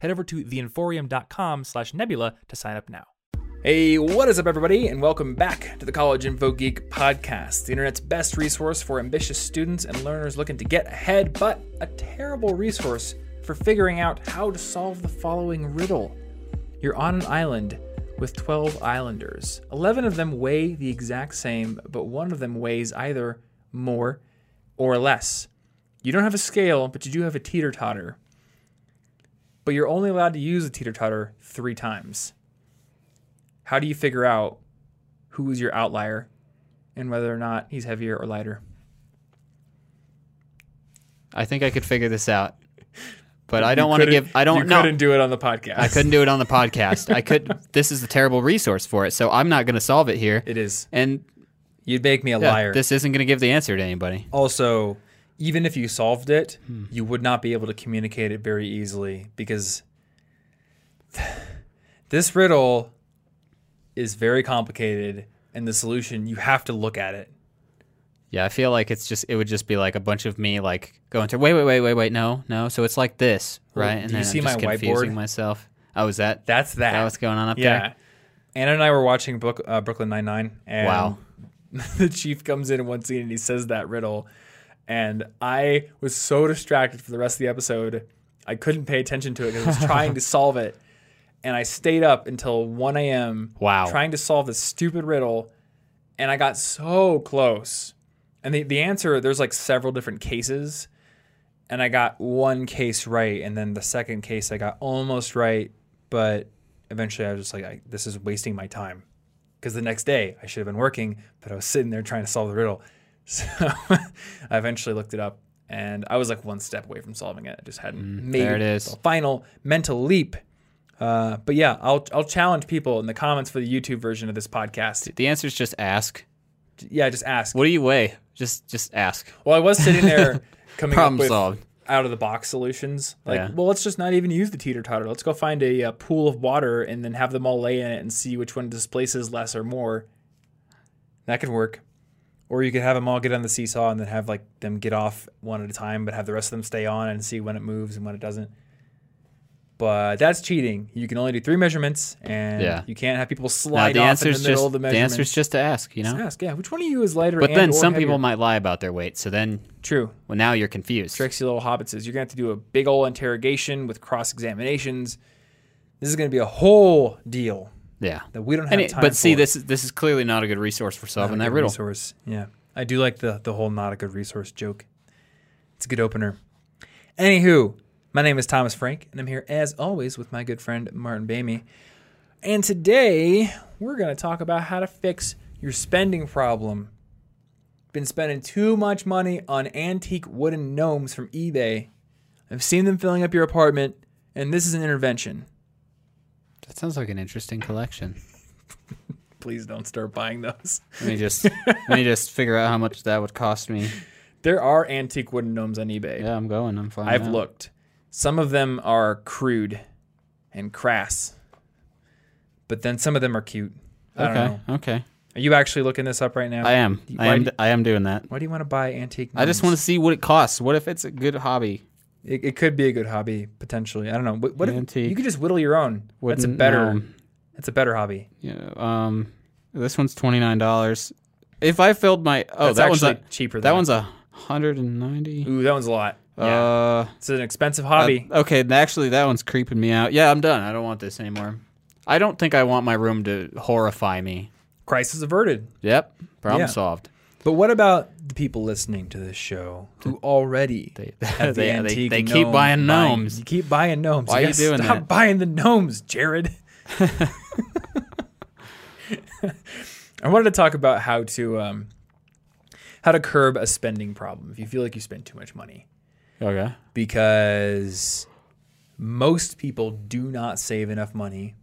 Head over to theinforium.com slash nebula to sign up now. Hey, what is up, everybody, and welcome back to the College Info Geek podcast, the internet's best resource for ambitious students and learners looking to get ahead, but a terrible resource for figuring out how to solve the following riddle. You're on an island with 12 islanders. 11 of them weigh the exact same, but one of them weighs either more or less. You don't have a scale, but you do have a teeter totter but you're only allowed to use a teeter totter three times. How do you figure out who is your outlier and whether or not he's heavier or lighter? I think I could figure this out. But I don't want to give. I don't You know. couldn't do it on the podcast. I couldn't do it on the podcast. I could. This is a terrible resource for it, so I'm not going to solve it here. It is. And You'd make me a yeah, liar. this isn't going to give the answer to anybody. also, even if you solved it, Hmm. you would not be able to communicate it very easily because this riddle is very complicated, and the solution you have to look at it. Yeah, I feel like it's just. It would just be like a bunch of me like going to wait, wait, wait, wait, wait. No, no. So it's like this, right? And you then see I'm just my confusing whiteboard? myself. Oh, is that That's that. that what's going on up there? Yeah. there? Anna and I were watching uh, Brooklyn Nine Nine, and Wow. the chief comes in in one scene and he says that riddle, and I was so distracted for the rest of the episode, I couldn't pay attention to it because I was trying to solve it, and I stayed up until one a.m. Wow. trying to solve this stupid riddle, and I got so close, and the the answer there's like several different cases. And I got one case right, and then the second case I got almost right, but eventually I was just like, I, this is wasting my time. Because the next day I should have been working, but I was sitting there trying to solve the riddle. So I eventually looked it up and I was like one step away from solving it. I just hadn't made Mm, there it is. the final mental leap. Uh, but yeah, I'll, I'll challenge people in the comments for the YouTube version of this podcast. The answer is just ask. Yeah, just ask. What do you weigh? Just just ask. Well, I was sitting there coming Problem up with solved. out of the box solutions. Like, Yeah. well, let's just not even use the teeter totter. Let's go find a, uh pool of water and then have them all lay in it and see which one displaces less or more. That could work. Or you could have them all get on the seesaw and then have like them get off one at a time, but have the rest of them stay on and see when it moves and when it doesn't. But that's cheating. You can only do three measurements, and Yeah. you can't have people Now, slide the off in the middle just of the the answer is just to ask. You know. Just ask, yeah, which one of you is lighter? But and then some heavier? people might lie about their weight. So then, True. well, now you're confused. Trixie Little Hobbitses. You're gonna have to do a big old interrogation with cross examinations. This is gonna be a whole deal Yeah. that we don't have And it- time but see, for. this is this is clearly not a good resource for solving that riddle. Resource. Yeah, I do like the the whole not a good resource joke. It's a good opener. Anywho, my name is Thomas Frank, and I'm here as always with my good friend Martin Boehm. And today we're gonna talk about how to fix your spending problem. Been spending too much money on antique wooden gnomes from eBay. I've seen them filling up your apartment, and this is an intervention. That sounds like an interesting collection. Please don't start buying those. Let me just let me just figure out how much that would cost me. There are antique wooden gnomes on eBay. Yeah, I'm going. I'm fine. I've looked. Some of them are crude and crass, but then some of them are cute. I Okay. Okay. Are you actually looking this up right now? I am. I am. do- I am doing that. Why do you want to buy antique? I just want to see what it costs. What if it's a good hobby? It, it could be a good hobby potentially. I don't know. What, what if you could just whittle your own? That's a better. That's a better hobby. Yeah. Um, this one's twenty nine dollars. If I filled my oh That's that one's a, cheaper. that than one's a hundred and ninety. Ooh, that one's a lot. Yeah, Uh, it's an expensive hobby. uh, okay, actually that one's creeping me out. Yeah, I'm done. I don't want this anymore. I don't think I want my room to horrify me. Crisis averted. Yep, problem Yeah. solved. But what about the people listening to this show who already They have the they, they, antique they keep gnome buying gnomes. You keep buying gnomes. Why are you doing stop that? buying the gnomes, Jared. I wanted to talk about how to um, how to curb a spending problem if you feel like you spend too much money Okay. because most people do not save enough money.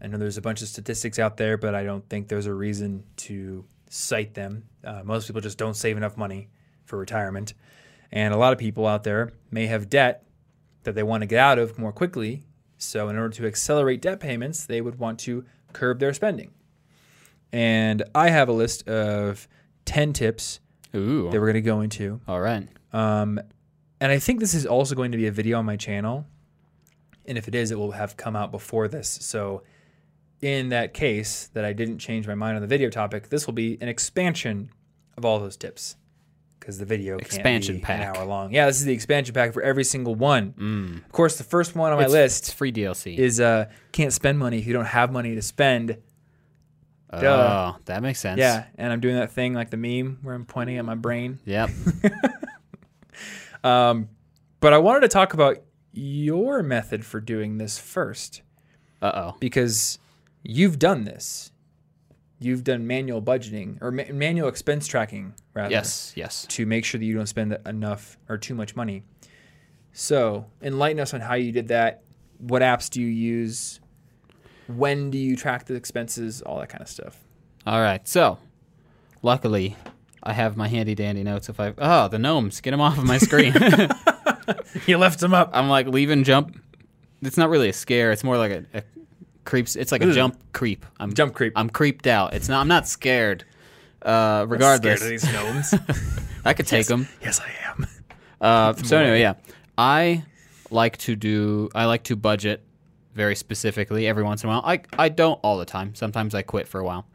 I know there's a bunch of statistics out there, but I don't think there's a reason to cite them. Uh, most people just don't save enough money for retirement. And a lot of people out there may have debt that they want to get out of more quickly. So, in order to accelerate debt payments, they would want to curb their spending. And I have a list of 10 tips Ooh. that we're going to go into. All right. Um, and I think this is also going to be a video on my channel. And if it is, it will have come out before this. So, in that case that I didn't change my mind on the video topic, this will be an expansion of all those tips because the video Expansion pack. an hour long. Yeah, this is the expansion pack for every single one. Mm. Of course, the first one on my it's, list It's free DLC. is uh, can't spend money if you don't have money to spend. oh, duh. that makes sense. Yeah, and I'm doing that thing like the meme where I'm pointing at my brain. Yep. Um, but I wanted to talk about your method for doing this first Uh oh. because you've done this. You've done manual budgeting or ma- manual expense tracking, rather. Yes. Yes. To make sure that you don't spend enough or too much money. So, enlighten us on how you did that. What apps do you use? When do you track the expenses? All that kind of stuff. All right. So, luckily, I have my handy dandy notes. If I oh the gnomes, get them off of my screen. you left them up. I'm like leave leaving jump. It's not really a scare. It's more like a, a creeps. It's like a jump creep. I'm Jump creep. I'm creeped out. It's not. I'm not scared. Uh, regardless, Scared of these gnomes. I could take them. yes, I am. Uh, so anyway, yeah, I like to do. I like to budget very specifically every once in a while. I I don't all the time. Sometimes I quit for a while,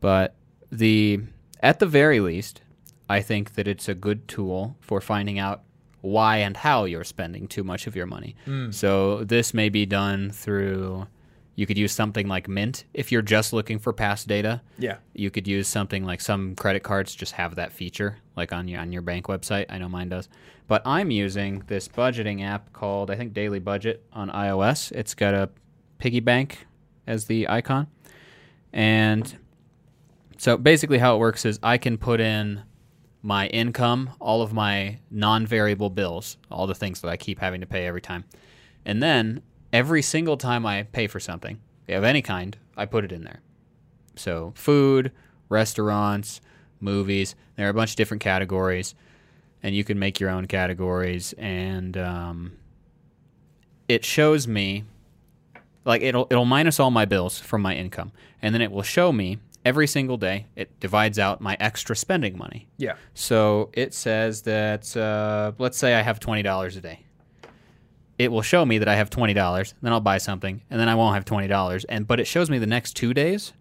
but the at the very least, I think that it's a good tool for finding out why and how you're spending too much of your money. So this may be done through. You could use something like Mint. If you're just looking for past data Yeah. you could use something like some credit cards just have that feature like on your on your bank website. I know mine does. But i'm using this budgeting app called i think daily budget on ios. It's got a piggy bank as the icon. And so basically how it works is i can put in my income all of my non-variable bills all the things that i keep having to pay every time. And then every single time i pay for something of any kind i put it in there so food, restaurants, movies. There are a bunch of different categories, and you can make your own categories. And um, it shows me, like it'll it'll minus all my bills from my income, and then it will show me every single day. It divides out my extra spending money. Yeah. So it says that uh, let's say I have twenty dollars a day. It will show me that I have twenty dollars. Then I'll buy something, and then I won't have twenty dollars. And but it shows me the next two days.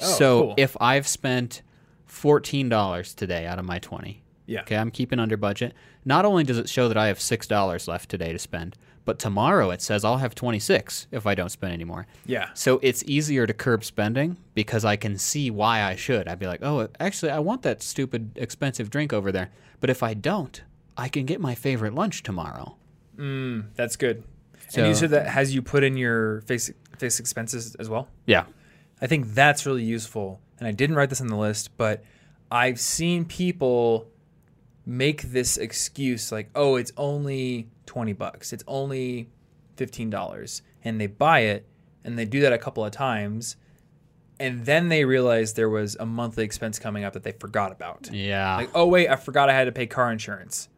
Oh, so cool. if I've spent fourteen dollars today out of my twenty, Yeah. okay, I'm keeping under budget. Not only does it show that I have six dollars left today to spend, but tomorrow it says I'll have twenty six if I don't spend anymore. Yeah. So it's easier to curb spending because I can see why I should. I'd be like, oh, actually, I want that stupid expensive drink over there. But if I don't, I can get my favorite lunch tomorrow. Mm, that's good. So- and you said that has you put in your fixed fixed expenses as well. Yeah. I think that's really useful. And I didn't write this on the list, but I've seen people make this excuse like, "Oh, it's only 20 bucks. It's only $15." And they buy it and they do that a couple of times. And then they realize there was a monthly expense coming up that they forgot about. Yeah. Like, "Oh, wait, I forgot I had to pay car insurance."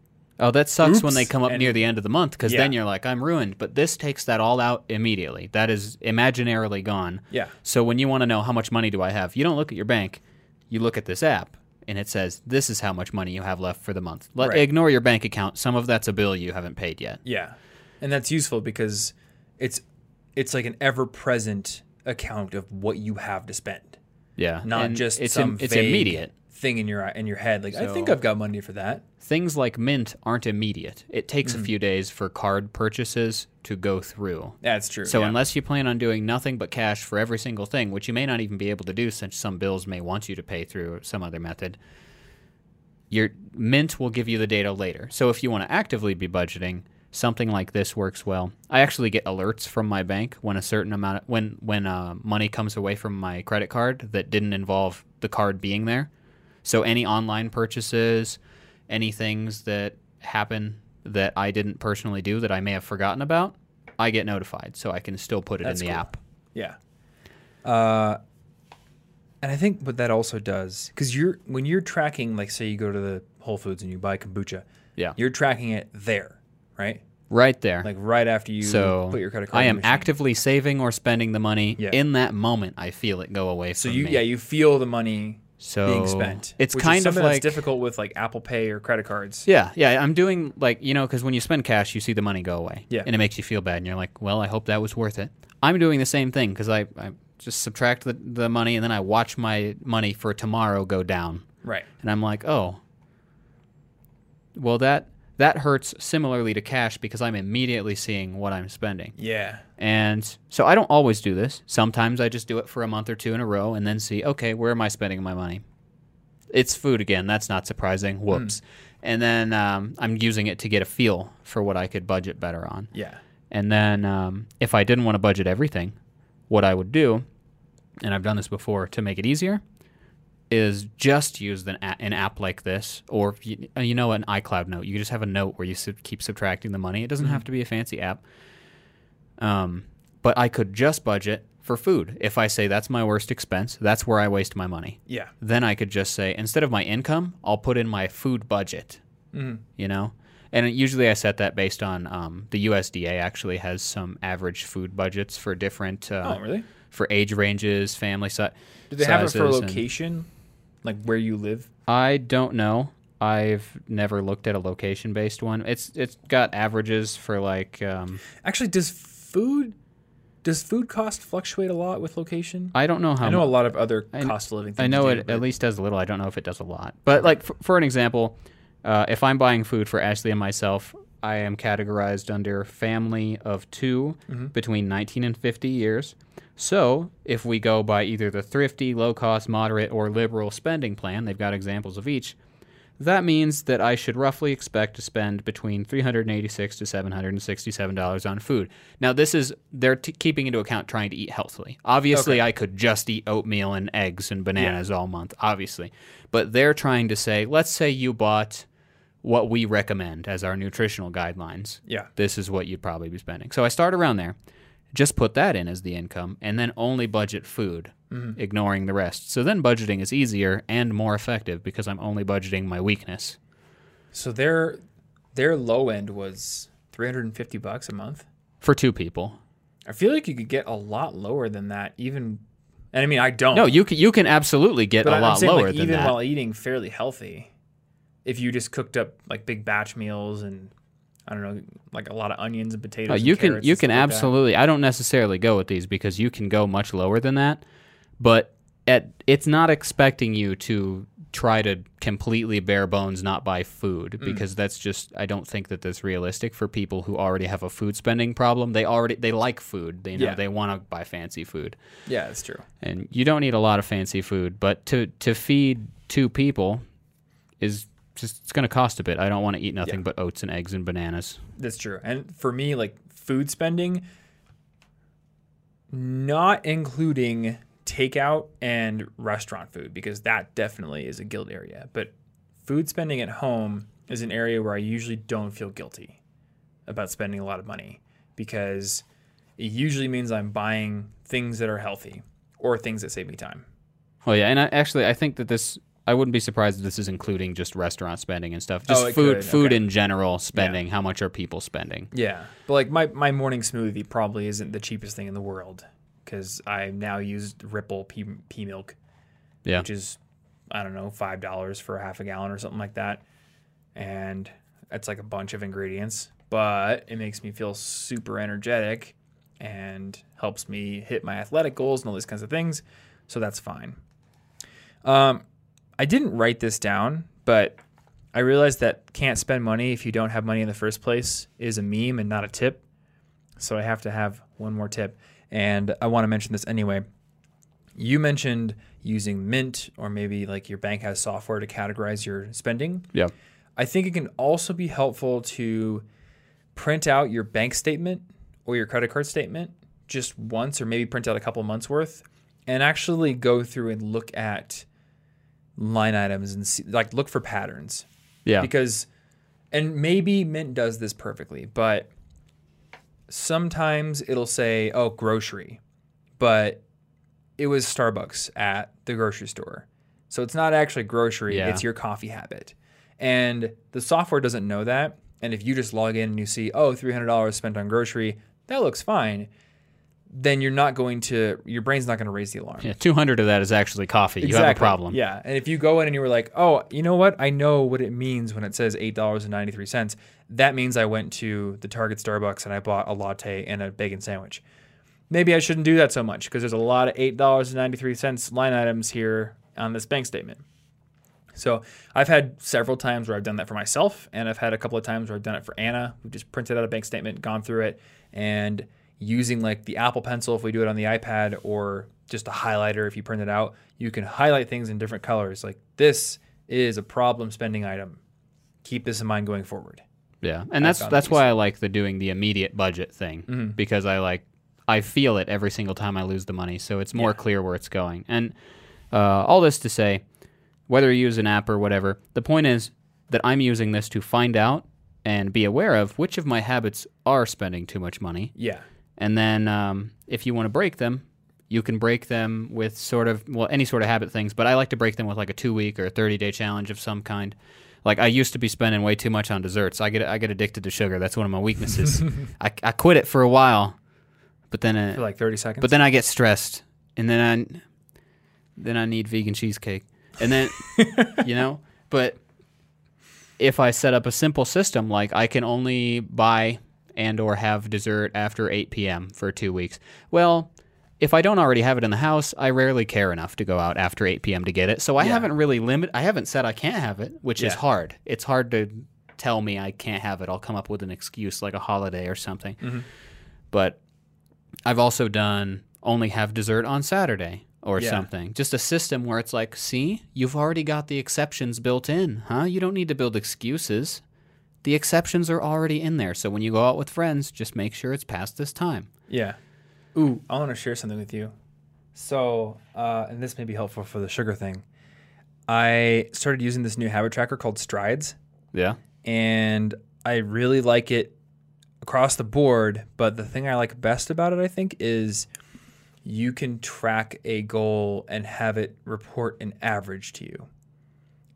Oh, that sucks when they come up And- near the end of the month because then you're like, I'm ruined. But this takes that all out immediately. That is imaginarily gone. Yeah. So when you want to know how much money do I have, you don't look at your bank. You look at this app and it says this is how much money you have left for the month. Let, Right. Ignore your bank account. Some of that's a bill you haven't paid yet. Yeah, and that's useful because it's it's like an ever present account of what you have to spend, Yeah. not And just it's it's immediate. Thing in your in your head. Like I think I've got money for that. Things like Mint aren't immediate. It takes Mm-hmm. a few days for card purchases to go through. That's true. So yeah. unless you plan on doing nothing but cash for every single thing, which you may not even be able to do since some bills may want you to pay through some other method, your Mint will give you the data later. So if you want to actively be budgeting, something like this works well. I actually get alerts from my bank when a certain amount of, when when uh, money comes away from my credit card that didn't involve the card being there. So any online purchases, any things that happen that I didn't personally do that I may have forgotten about, I get notified, so I can still put it That's in the cool. app. Yeah. Uh, and I think what that also does, because you're when you're tracking, like say you go to the Whole Foods and you buy kombucha, Yeah, you're tracking it there, right? right there. Like right after you so put your credit card. I am actively saving or spending the money Yeah. in that moment. I feel it go away. So from you me. yeah you feel the money so being spent. It's which kind of like difficult with like Apple Pay or credit cards. Yeah, yeah. I'm doing like you know because when you spend cash, you see the money go away. Yeah. and it makes you feel bad, and you're like, well, I hope that was worth it. I'm doing the same thing because I, I just subtract the, the money and then I watch my money for tomorrow go down, Right. and I'm like, oh, well that that hurts similarly to cash because I'm immediately seeing what I'm spending. Yeah. And so I don't always do this. Sometimes I just do it for a month or two in a row and then see, okay, where am I spending my money? It's food again. That's not surprising. Whoops. And then um, I'm using it to get a feel for what I could budget better on. Yeah. And then um, if I didn't want to budget everything, what I would do, and I've done this before to make it easier, is just use an, a- an app like this, or you, uh, you know, an iCloud note. You just have a note where you sub- keep subtracting the money. It doesn't have to be a fancy app. Um, but I could just budget for food. If I say that's my worst expense, that's where I waste my money. Yeah. Then I could just say instead of my income, I'll put in my food budget. Mhm. You know, and usually I set that based on um, the USDA actually has some average food budgets for different uh, oh, really? for age ranges, family size. Do they have it for location, like where you live? I don't know. I've never looked at a location based one. It's it's got averages for like um, Actually, does food does food cost fluctuate a lot with location? I don't know how I know a lot of other I- cost of living. Things I know do, it at least does a little. I don't know if it does a lot. But like for, for an example, uh, if I'm buying food for Ashley and myself, I am categorized under family of 2 Mm-hmm. between 19 and 50 years. So if we go by either the thrifty, low cost, moderate, or liberal spending plan, they've got examples of each. That means that I should roughly expect to spend between 386 to 767 dollars on food. Now, this is they're t- keeping into account trying to eat healthily. Obviously, Okay. I could just eat oatmeal and eggs and bananas all month, obviously, but they're trying to say, let's say you bought what we recommend as our nutritional guidelines. Yeah. This is what you'd probably be spending. So I start around there. Just put that in as the income and then only budget food, Mm-hmm. ignoring the rest. So then budgeting is easier and more effective because I'm only budgeting my weakness. So their their low end was 350 bucks a month. For two people. I feel like you could get a lot lower than that, even. And I mean, I don't. No, you can, you can absolutely get but a I'm lot saying, lower like, than even that. while eating fairly healthy, if you just cooked up like big batch meals and I don't know, like a lot of onions and potatoes. And you can you can stuff like that. absolutely. I don't necessarily go with these because you can go much lower than that, but at it's not expecting you to try to completely bare bones not buy food Mm. because that's just I don't think that that's realistic for people who already have a food spending problem. They already they like food. They know Yeah. they want to buy fancy food. Yeah, that's true. And you don't need a lot of fancy food, but to to feed two people is just it's going to cost a bit. I don't want to eat nothing Yeah. but oats and eggs and bananas. That's true. And for me, like food spending, not including takeout and restaurant food, because that definitely is a guilt area. But food spending at home is an area where I usually don't feel guilty about spending a lot of money because it usually means I'm buying things that are healthy or things that save me time. Oh yeah, and I, actually, I think that this. I wouldn't be surprised if this is including just restaurant spending and stuff. Just Oh, food, could, food okay. in general spending. How much are people spending? Yeah, but like my my morning smoothie probably isn't the cheapest thing in the world because I now use Ripple pea, pea milk, Yeah, which is I don't know five dollars for a half a gallon or something like that, and it's like a bunch of ingredients, but it makes me feel super energetic and helps me hit my athletic goals and all these kinds of things, so that's fine. Um, I didn't write this down, but I realized that can't spend money if you don't have money in the first place is a meme and not a tip. So I have to have one more tip. And I want to mention this anyway. You mentioned using Mint or maybe like your bank has software to categorize your spending. yeah, I think it can also be helpful to print out your bank statement or your credit card statement just once or maybe print out a couple months worth and actually go through and look at line items and see, like look for patterns yeah. because and maybe mint does this perfectly but sometimes it'll say, "Oh, grocery," but it was Starbucks at the grocery store, so it's not actually grocery. Yeah. It's your coffee habit, and the software doesn't know that. And if you just log in and you see, "Oh, three hundred dollars spent on grocery," that looks fine. Then you're not going to. Your brain's not going to raise the alarm. Yeah, 200 of that is actually coffee. You have a problem. Yeah. And if you go in and you were like, oh, you know what? I know what it means when it says $8.93. That means I went to the Target Starbucks and I bought a latte and a bacon sandwich. Maybe I shouldn't do that so much because there's a lot of $8.93 line items here on this bank statement. So I've had several times where I've done that for myself, and I've had a couple of times where I've done it for Anna. We've just printed out a bank statement, gone through it, and using like the Apple Pencil if we do it on the iPad, or just a highlighter if you print it out, you can highlight things in different colors. Like this is a problem spending item. Keep this in mind going forward. Yeah, and that's that's why I like the doing the immediate budget thing Mm-hmm. because I like I feel it every single time I lose the money, so it's more Yeah. clear where it's going. And uh, all this to say, whether you use an app or whatever, the point is that I'm using this to find out and be aware of which of my habits are spending too much money, Yeah. And then um, if you want to break them. You can break them with sort of well any sort of habit things, but I like to break them with like a two week or a thirty day challenge of some kind. Like I used to be spending way too much on desserts. I get I get addicted to sugar. That's one of my weaknesses. I, I quit it for a while, but then For uh, like 30 seconds. but then I get stressed, and then I then I need vegan cheesecake, and then you know. But if I set up a simple system, like I can only buy and or have dessert after 8 p.m. for two weeks, well. If I don't already have it in the house, I rarely care enough to go out after 8 p.m. to get it. So I Yeah. haven't really limit. I haven't said I can't have it, which is hard. It's hard to tell me I can't have it. I'll come up with an excuse like a holiday or something. Mm-hmm. But I've also done only have dessert on Saturday or Yeah. something. Just a system where it's like, see, you've already got the exceptions built in, huh? You don't need to build excuses. The exceptions are already in there. So when you go out with friends, just make sure it's past this time. Yeah. Ooh, I want to share something with you. So, uh, and this may be helpful for the sugar thing. I started using this new habit tracker called Strides, Yeah. and I really like it across the board. But the thing I like best about it, I think, is you can track a goal and have it report an average to you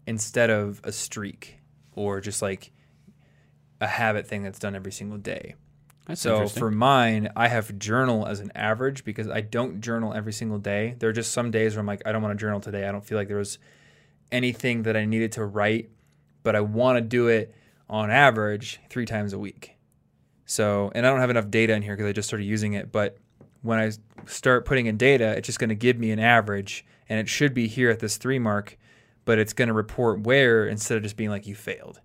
instead of a streak or just like a habit thing that's done every single day. That's So for mine, I have journal as an average because I don't journal every single day. There are just some days where I'm like, I don't want to journal today. I don't feel like there was anything that I needed to write, but I want to do it on average three times a week. So, and I don't have enough data in here because I just started using it. But when I start putting in data, it's just going to give me an average, and it should be here at this three mark, but it's going to report where instead of just being like you failed.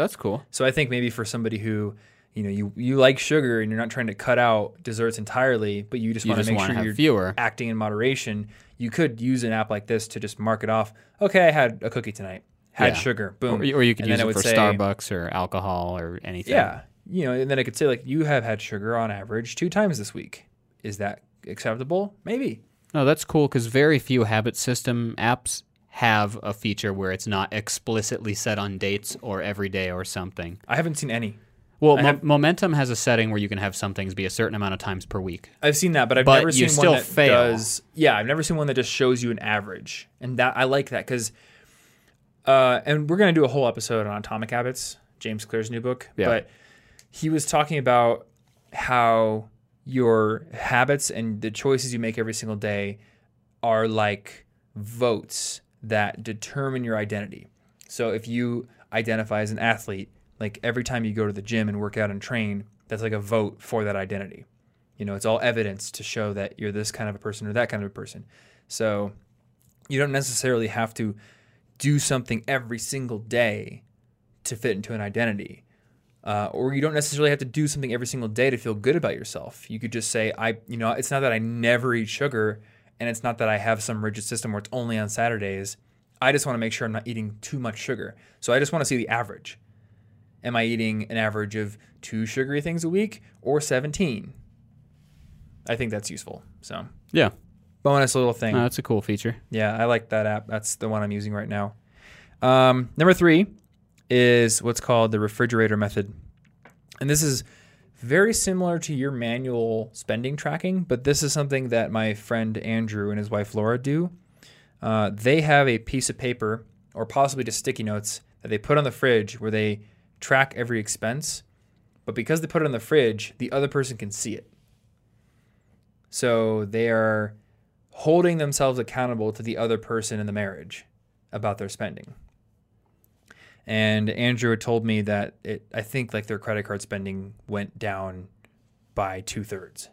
That's cool. So I think maybe for somebody who, you know, you, you like sugar and you're not trying to cut out desserts entirely, but you just want to make sure you're fewer. acting in moderation, you could use an app like this to just mark it off. Okay, I had a cookie tonight. Had Yeah. sugar. Boom. Or, or you could And use it it for say- Starbucks or alcohol or anything. Yeah. You know, and then I could say like you have had sugar on average two times this week. Is that acceptable? Maybe. No, that's cool because very few habit system apps have a feature where it's not explicitly set on dates or every day or something. I haven't seen any. Well, Mo- have- Momentum has a setting where you can have some things be a certain amount of times per week. I've seen that, but I've But never seen one that fail. does. Yeah, I've never seen one that just shows you an average, and that I like that because. Uh, and we're gonna do a whole episode on Atomic Habits, James Clear's new book. Yeah. But he was talking about how your habits and the choices you make every single day are like votes that determine your identity. So if you identify as an athlete, like every time you go to the gym and work out and train, that's like a vote for that identity. You know, it's all evidence to show that you're this kind of a person or that kind of a person. So you don't necessarily have to do something every single day to fit into an identity. Uh, or you don't necessarily have to do something every single day to feel good about yourself. You could just say, I, you know, it's not that I never eat sugar and it's not that I have some rigid system where it's only on Saturdays. I just want to make sure I'm not eating too much sugar. So I just want to see the average. Am I eating an average of two sugary things a week or 17? I think that's useful. So, Yeah, bonus little thing. no, that's a cool feature. Yeah, I like that app. That's the one I'm using right now. Um, number three is what's called the refrigerator method. And this is very similar to your manual spending tracking, but this is something that my friend Andrew and his wife Laura do. Uh, they have a piece of paper or possibly just sticky notes that they put on the fridge where they track every expense. But because they put it on the fridge, the other person can see it. So they are holding themselves accountable to the other person in the marriage about their spending. And Andrew had told me that it, I think like their credit card spending went down by two thirds.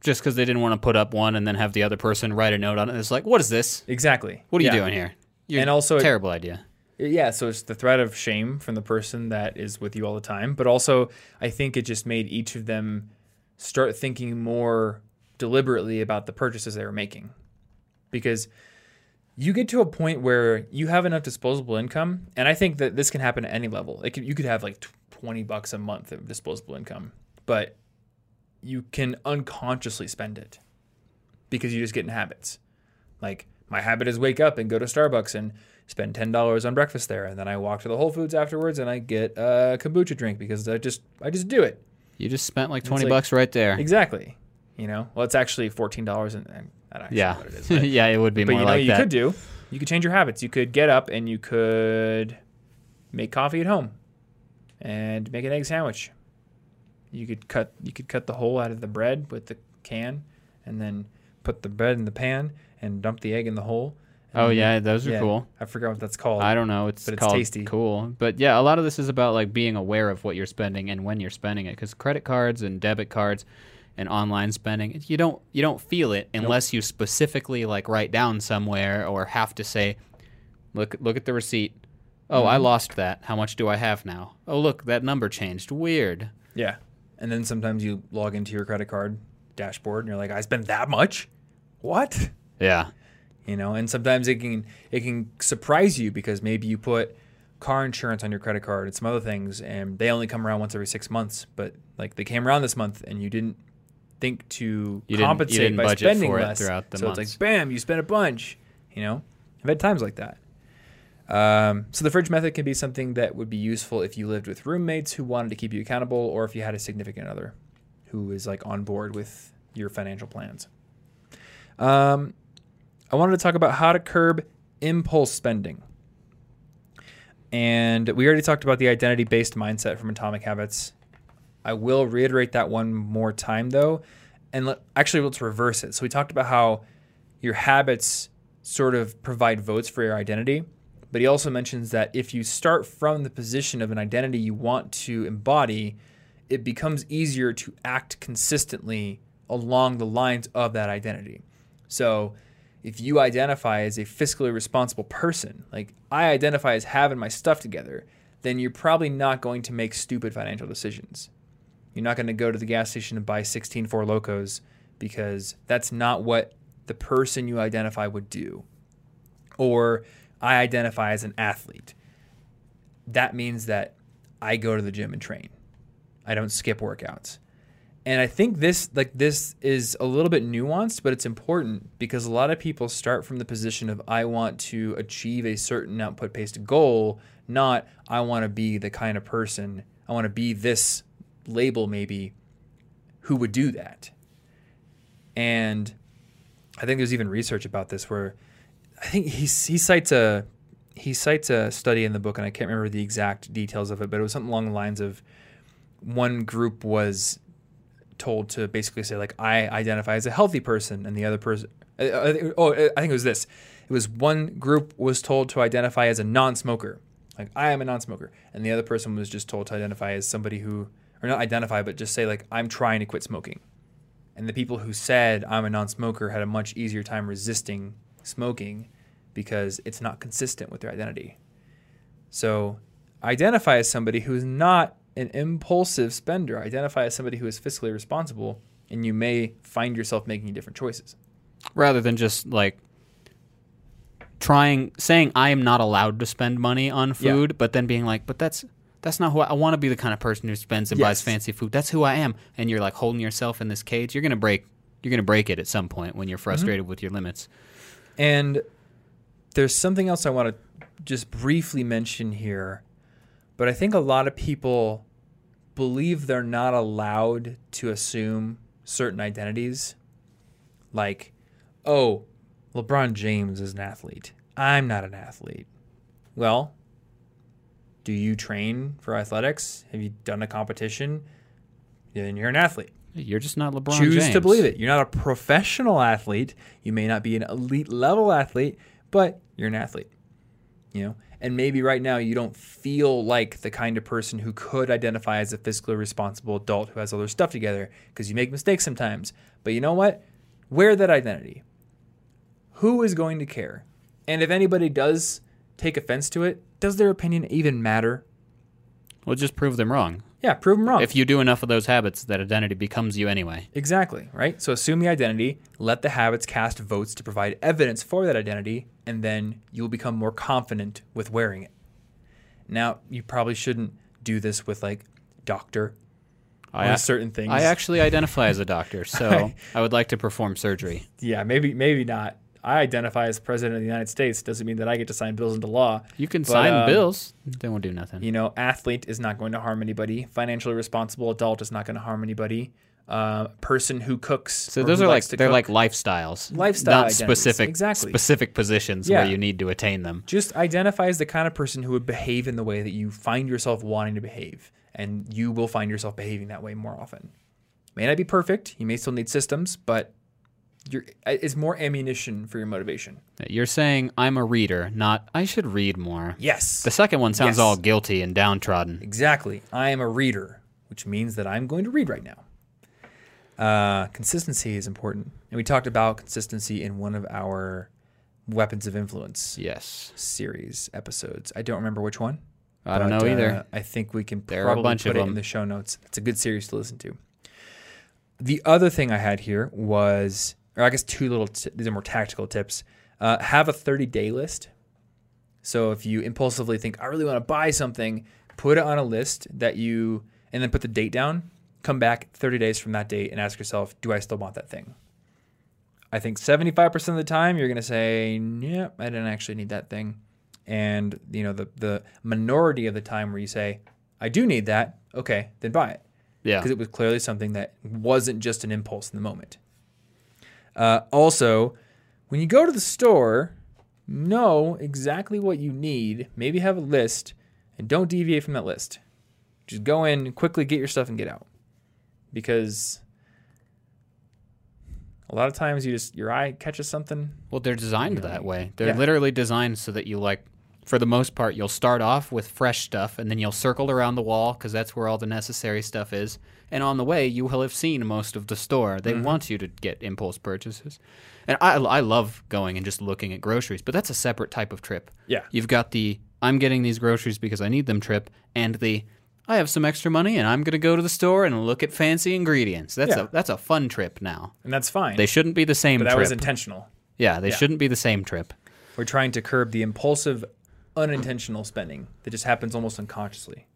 Just because they didn't want to put up one and then have the other person write a note on it. It's like, what is this? Exactly. What are Yeah. you doing here? You're And also it- terrible idea. Yeah, so it's the threat of shame from the person that is with you all the time, but also I think it just made each of them start thinking more deliberately about the purchases they were making. Because you get to a point where you have enough disposable income, and I think that this can happen at any level. It could, you could have like 20 bucks a month of disposable income, but you can unconsciously spend it because you just get in habits. Like my habit is wake up and go to Starbucks and spend ten dollars on breakfast there, and then I walk to the Whole Foods afterwards and I get a kombucha drink because I just I just do it. You just spent like 20 like- bucks right there. Exactly. You know, well, it's actually fourteen dollars, and, actually yeah. what it is. But, yeah, it would be but more you know, like you that. could do. You could change your habits. You could get up and you could make coffee at home, and make an egg sandwich. You could cut you could cut the hole out of the bread with the can, and then put the bread in the pan and dump the egg in the hole. Oh, yeah, those are yeah, cool. I forgot what that's called. I don't know. It's But it's called tasty. cool. But yeah, a lot of this is about like being aware of what you're spending and when you're spending it. Because credit cards and debit cards and online spending, you don't you don't feel it unless you specifically like write down somewhere or have to say, look look at the receipt. Oh, Mm-hmm. I lost that. How much do I have now? Oh, look, that number changed. Weird. Yeah. And then sometimes you log into your credit card dashboard and you're like, I spent that much? What? Yeah. You know, and sometimes it can it can surprise you because maybe you put car insurance on your credit card and some other things and they only come around once every six months, but like they came around this month and you didn't think to You compensate by spending less. throughout the so it's like bam, you spent a bunch. You know? I've had times like that. Um, so the fridge method can be something that would be useful if you lived with roommates who wanted to keep you accountable, or if you had a significant other who is like on board with your financial plans. Um, I wanted to talk about how to curb impulse spending. And we already talked about the identity based mindset from Atomic Habits. I will reiterate that one more time though. And let, actually, let's reverse it. So we talked about how your habits sort of provide votes for your identity. But he also mentions that if you start from the position of an identity you want to embody, it becomes easier to act consistently along the lines of that identity. So if you identify as a fiscally responsible person, like I identify as having my stuff together, then you're probably not going to make stupid financial decisions. You're not going to go to the gas station and buy 16 Four Lokos because that's not what the person you identify would do. Or I identify as an athlete. That means that I go to the gym and train. I don't skip workouts. And I think this like this is a little bit nuanced, but it's important because a lot of people start from the position of I want to achieve a certain output based goal, not I want to be the kind of person, I want to be this label maybe who would do that. And I think there's even research about this where I think he he cites a he cites a study in the book and I can't remember the exact details of it, but it was something along the lines of one group was told to basically say like I identify as a healthy person and the other person uh, uh, oh I think it was this. It was one group was told to identify as a non-smoker. Like I am a non-smoker. And the other person was just told to identify as somebody who or not identify but just say like I'm trying to quit smoking and the people who said I'm a non-smoker had a much easier time resisting smoking because it's not consistent with their identity so identify as somebody who's not an impulsive spender. Identify as somebody who is fiscally responsible, and you may find yourself making different choices. rather than just like trying saying I am not allowed to spend money on Yeah. food, but then being like, but that's that's not who I, I want to be the kind of person who spends and buys fancy food. That's who I am. And you're like holding yourself in this cage. You're gonna break. You're gonna break it at some point when you're mm-hmm. frustrated with your limits. And there's something else I want to just briefly mention here, but I think a lot of people believe they're not allowed to assume certain identities. Like, oh, LeBron James is an athlete. I'm not an athlete. Well, do you train for athletics? Have you done a competition? Then you're an athlete. You're just not LeBron James. Choose James. to believe it. You're not a professional athlete. You may not be an elite level athlete, but you're an athlete. You know, and maybe right now you don't feel like the kind of person who could identify as a fiscally responsible adult who has all their stuff together because you make mistakes sometimes. But you know what? Wear that identity. Who is going to care? And if anybody does take offense to it, does their opinion even matter? Well, just prove them wrong. Yeah, prove them wrong. If you do enough of those habits, that identity becomes you anyway. Exactly, right? So assume the identity, let the habits cast votes to provide evidence for that identity, and then you'll become more confident with wearing it. Now, you probably shouldn't do this with like doctor I, on certain things. I actually identify as a doctor, so I would like to perform surgery. yeah, maybe maybe not. I identify as president of the United States doesn't mean that I get to sign bills into law. You can But, sign um, bills; they won't do nothing. You know, athlete is not going to harm anybody. Financially responsible adult is not going to harm anybody. Uh, person who cooks. so those are like they're cook. like lifestyles, Lifestyle not identities, specific exactly. specific positions Yeah. where you need to attain them. just identify as the kind of person who would behave in the way that you find yourself wanting to behave and you will find yourself behaving that way more often may not be perfect you may still need systems but you're, it's more ammunition for your motivation You're saying I'm a reader, not I should read more. yes The second one sounds Yes. all guilty and downtrodden. exactly i am a reader which means that i'm going to read right now uh, consistency is important and we talked about consistency in one of our weapons of influence Yes, series episodes i don't remember which one I don't know either. uh, I think we can There probably put it them. in the show notes. It's a good series to listen to. The other thing I had here was, or I guess two little, t- these are more tactical tips. Uh, have a 30 day list. So if you impulsively think, I really want to buy something, put it on a list that you, and then put the date down. Come back 30 days from that date and ask yourself, do I still want that thing? I think 75% of the time you're going to say, yeah, I didn't actually need that thing. And, you know, the, the minority of the time where you say, I do need that, okay, then buy it. yeah, Because it was clearly something that wasn't just an impulse in the moment. Uh, also, when you go to the store, know exactly what you need. Maybe have a list and don't deviate from that list. Just go in, quickly get your stuff and get out. Because a lot of times you just your eye catches something. Well, they're designed that way. They're Yeah. literally designed so that you like, for the most part, you'll start off with fresh stuff, and then you'll circle around the wall because that's where all the necessary stuff is. And on the way, you will have seen most of the store. They mm-hmm. want you to get impulse purchases, and I, I love going and just looking at groceries. But that's a separate type of trip. Yeah. You've got the I'm getting these groceries because I need them trip, and the I have some extra money and I'm going to go to the store and look at fancy ingredients. That's Yeah. a that's a fun trip now. And that's fine. They shouldn't be the same but that trip. was intentional. yeah, they shouldn't be the same trip. We're trying to curb the impulsive, unintentional spending that just happens almost unconsciously.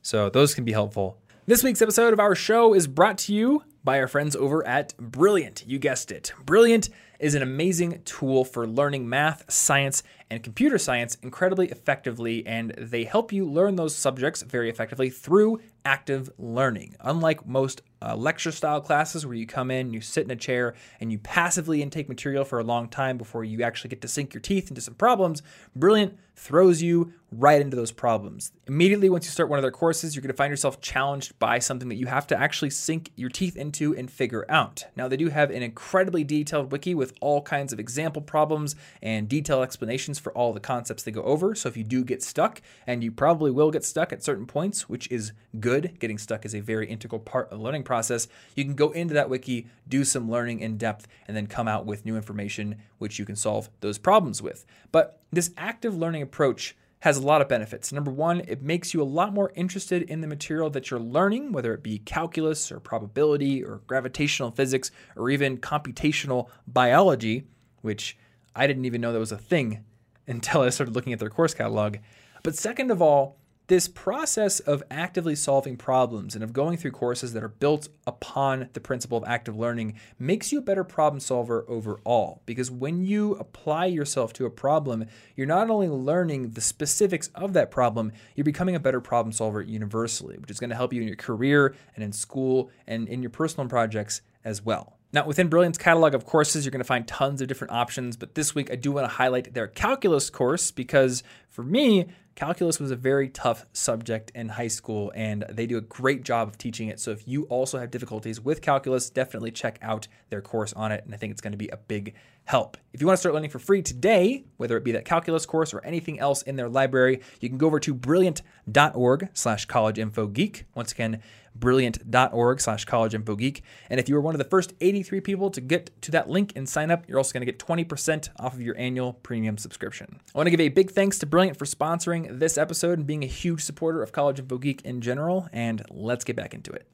So those can be helpful. This week's episode of our show is brought to you by our friends over at Brilliant. You guessed it. Brilliant is an amazing tool for learning math, science, and computer science incredibly effectively, and they help you learn those subjects very effectively through active learning. Unlike most uh, lecture style classes where you come in, you sit in a chair, and you passively intake material for a long time before you actually get to sink your teeth into some problems, Brilliant throws you right into those problems. Immediately, once you start one of their courses, you're going to find yourself challenged by something that you have to actually sink your teeth into and figure out. Now, they do have an incredibly detailed wiki with all kinds of example problems and detailed explanations for all the concepts they go over. So, if you do get stuck, and you probably will get stuck at certain points, which is good, getting stuck is a very integral part of the learning process, you can go into that wiki, do some learning in depth, and then come out with new information which you can solve those problems with. But this active learning approach has a lot of benefits. Number one, it makes you a lot more interested in the material that you're learning, whether it be calculus or probability or gravitational physics or even computational biology, which I didn't even know that was a thing until I started looking at their course catalog. But second of all, this process of actively solving problems and of going through courses that are built upon the principle of active learning makes you a better problem solver overall. Because when you apply yourself to a problem, you're not only learning the specifics of that problem, you're becoming a better problem solver universally, which is going to help you in your career and in school and in your personal projects as well. Now, within Brilliant's catalog of courses, you're going to find tons of different options, but this week I do want to highlight their calculus course because for me, calculus was a very tough subject in high school and they do a great job of teaching it. So if you also have difficulties with calculus, definitely check out their course on it and I think it's going to be a big help. If you want to start learning for free today, whether it be that calculus course or anything else in their library, you can go over to brilliant.org slash collegeinfogeek. Once again, brilliant.org slash collegeinfogeek. And if you are one of the first 83 people to get to that link and sign up, you're also going to get 20% off of your annual premium subscription. I want to give a big thanks to Brilliant for sponsoring this episode and being a huge supporter of College Info Geek in general. And let's get back into it.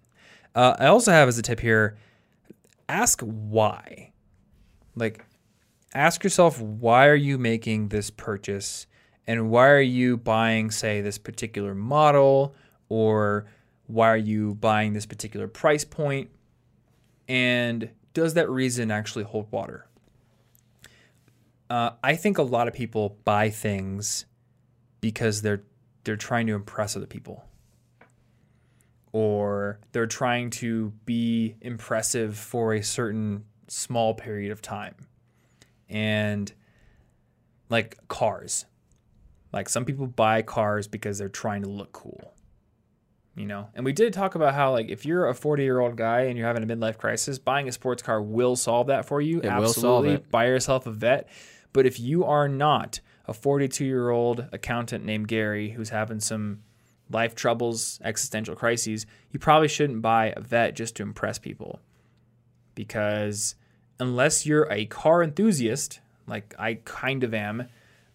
Uh, I also have as a tip here ask why. Like, ask yourself, why are you making this purchase? And why are you buying, say, this particular model or why are you buying this particular price point? And does that reason actually hold water? Uh, I think a lot of people buy things because they're they're trying to impress other people, or they're trying to be impressive for a certain small period of time, and like cars, like some people buy cars because they're trying to look cool you know? And we did talk about how like if you're a 40 year old guy and you're having a midlife crisis buying a sports car will solve that for you. It absolutely. buy yourself a Vette. But if you are not a 42 year old accountant named gary who's having some life troubles existential crises you probably shouldn't buy a Vette just to impress people because unless you're a car enthusiast like i kind of am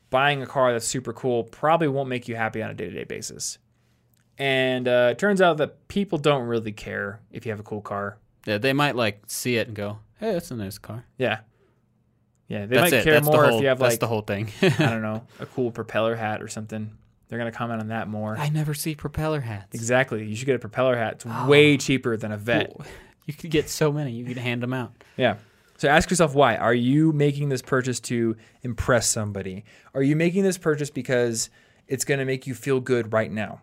buying a car that's super cool probably won't make you happy on a day-to-day basis and uh, it turns out that people don't really care if you have a cool car. Yeah, they might like see it and go, "Hey, that's a nice car." Yeah. Yeah. They that's might it. care that's more whole, if you have like, the whole thing. I don't know, a cool propeller hat or something. They're going to comment on that more. I never see propeller hats. Exactly. You should get a propeller hat. It's way cheaper than a Vette. You could get so many. You could hand them out. Yeah. So ask yourself why. Are you making this purchase to impress somebody? Are you making this purchase because it's going to make you feel good right now?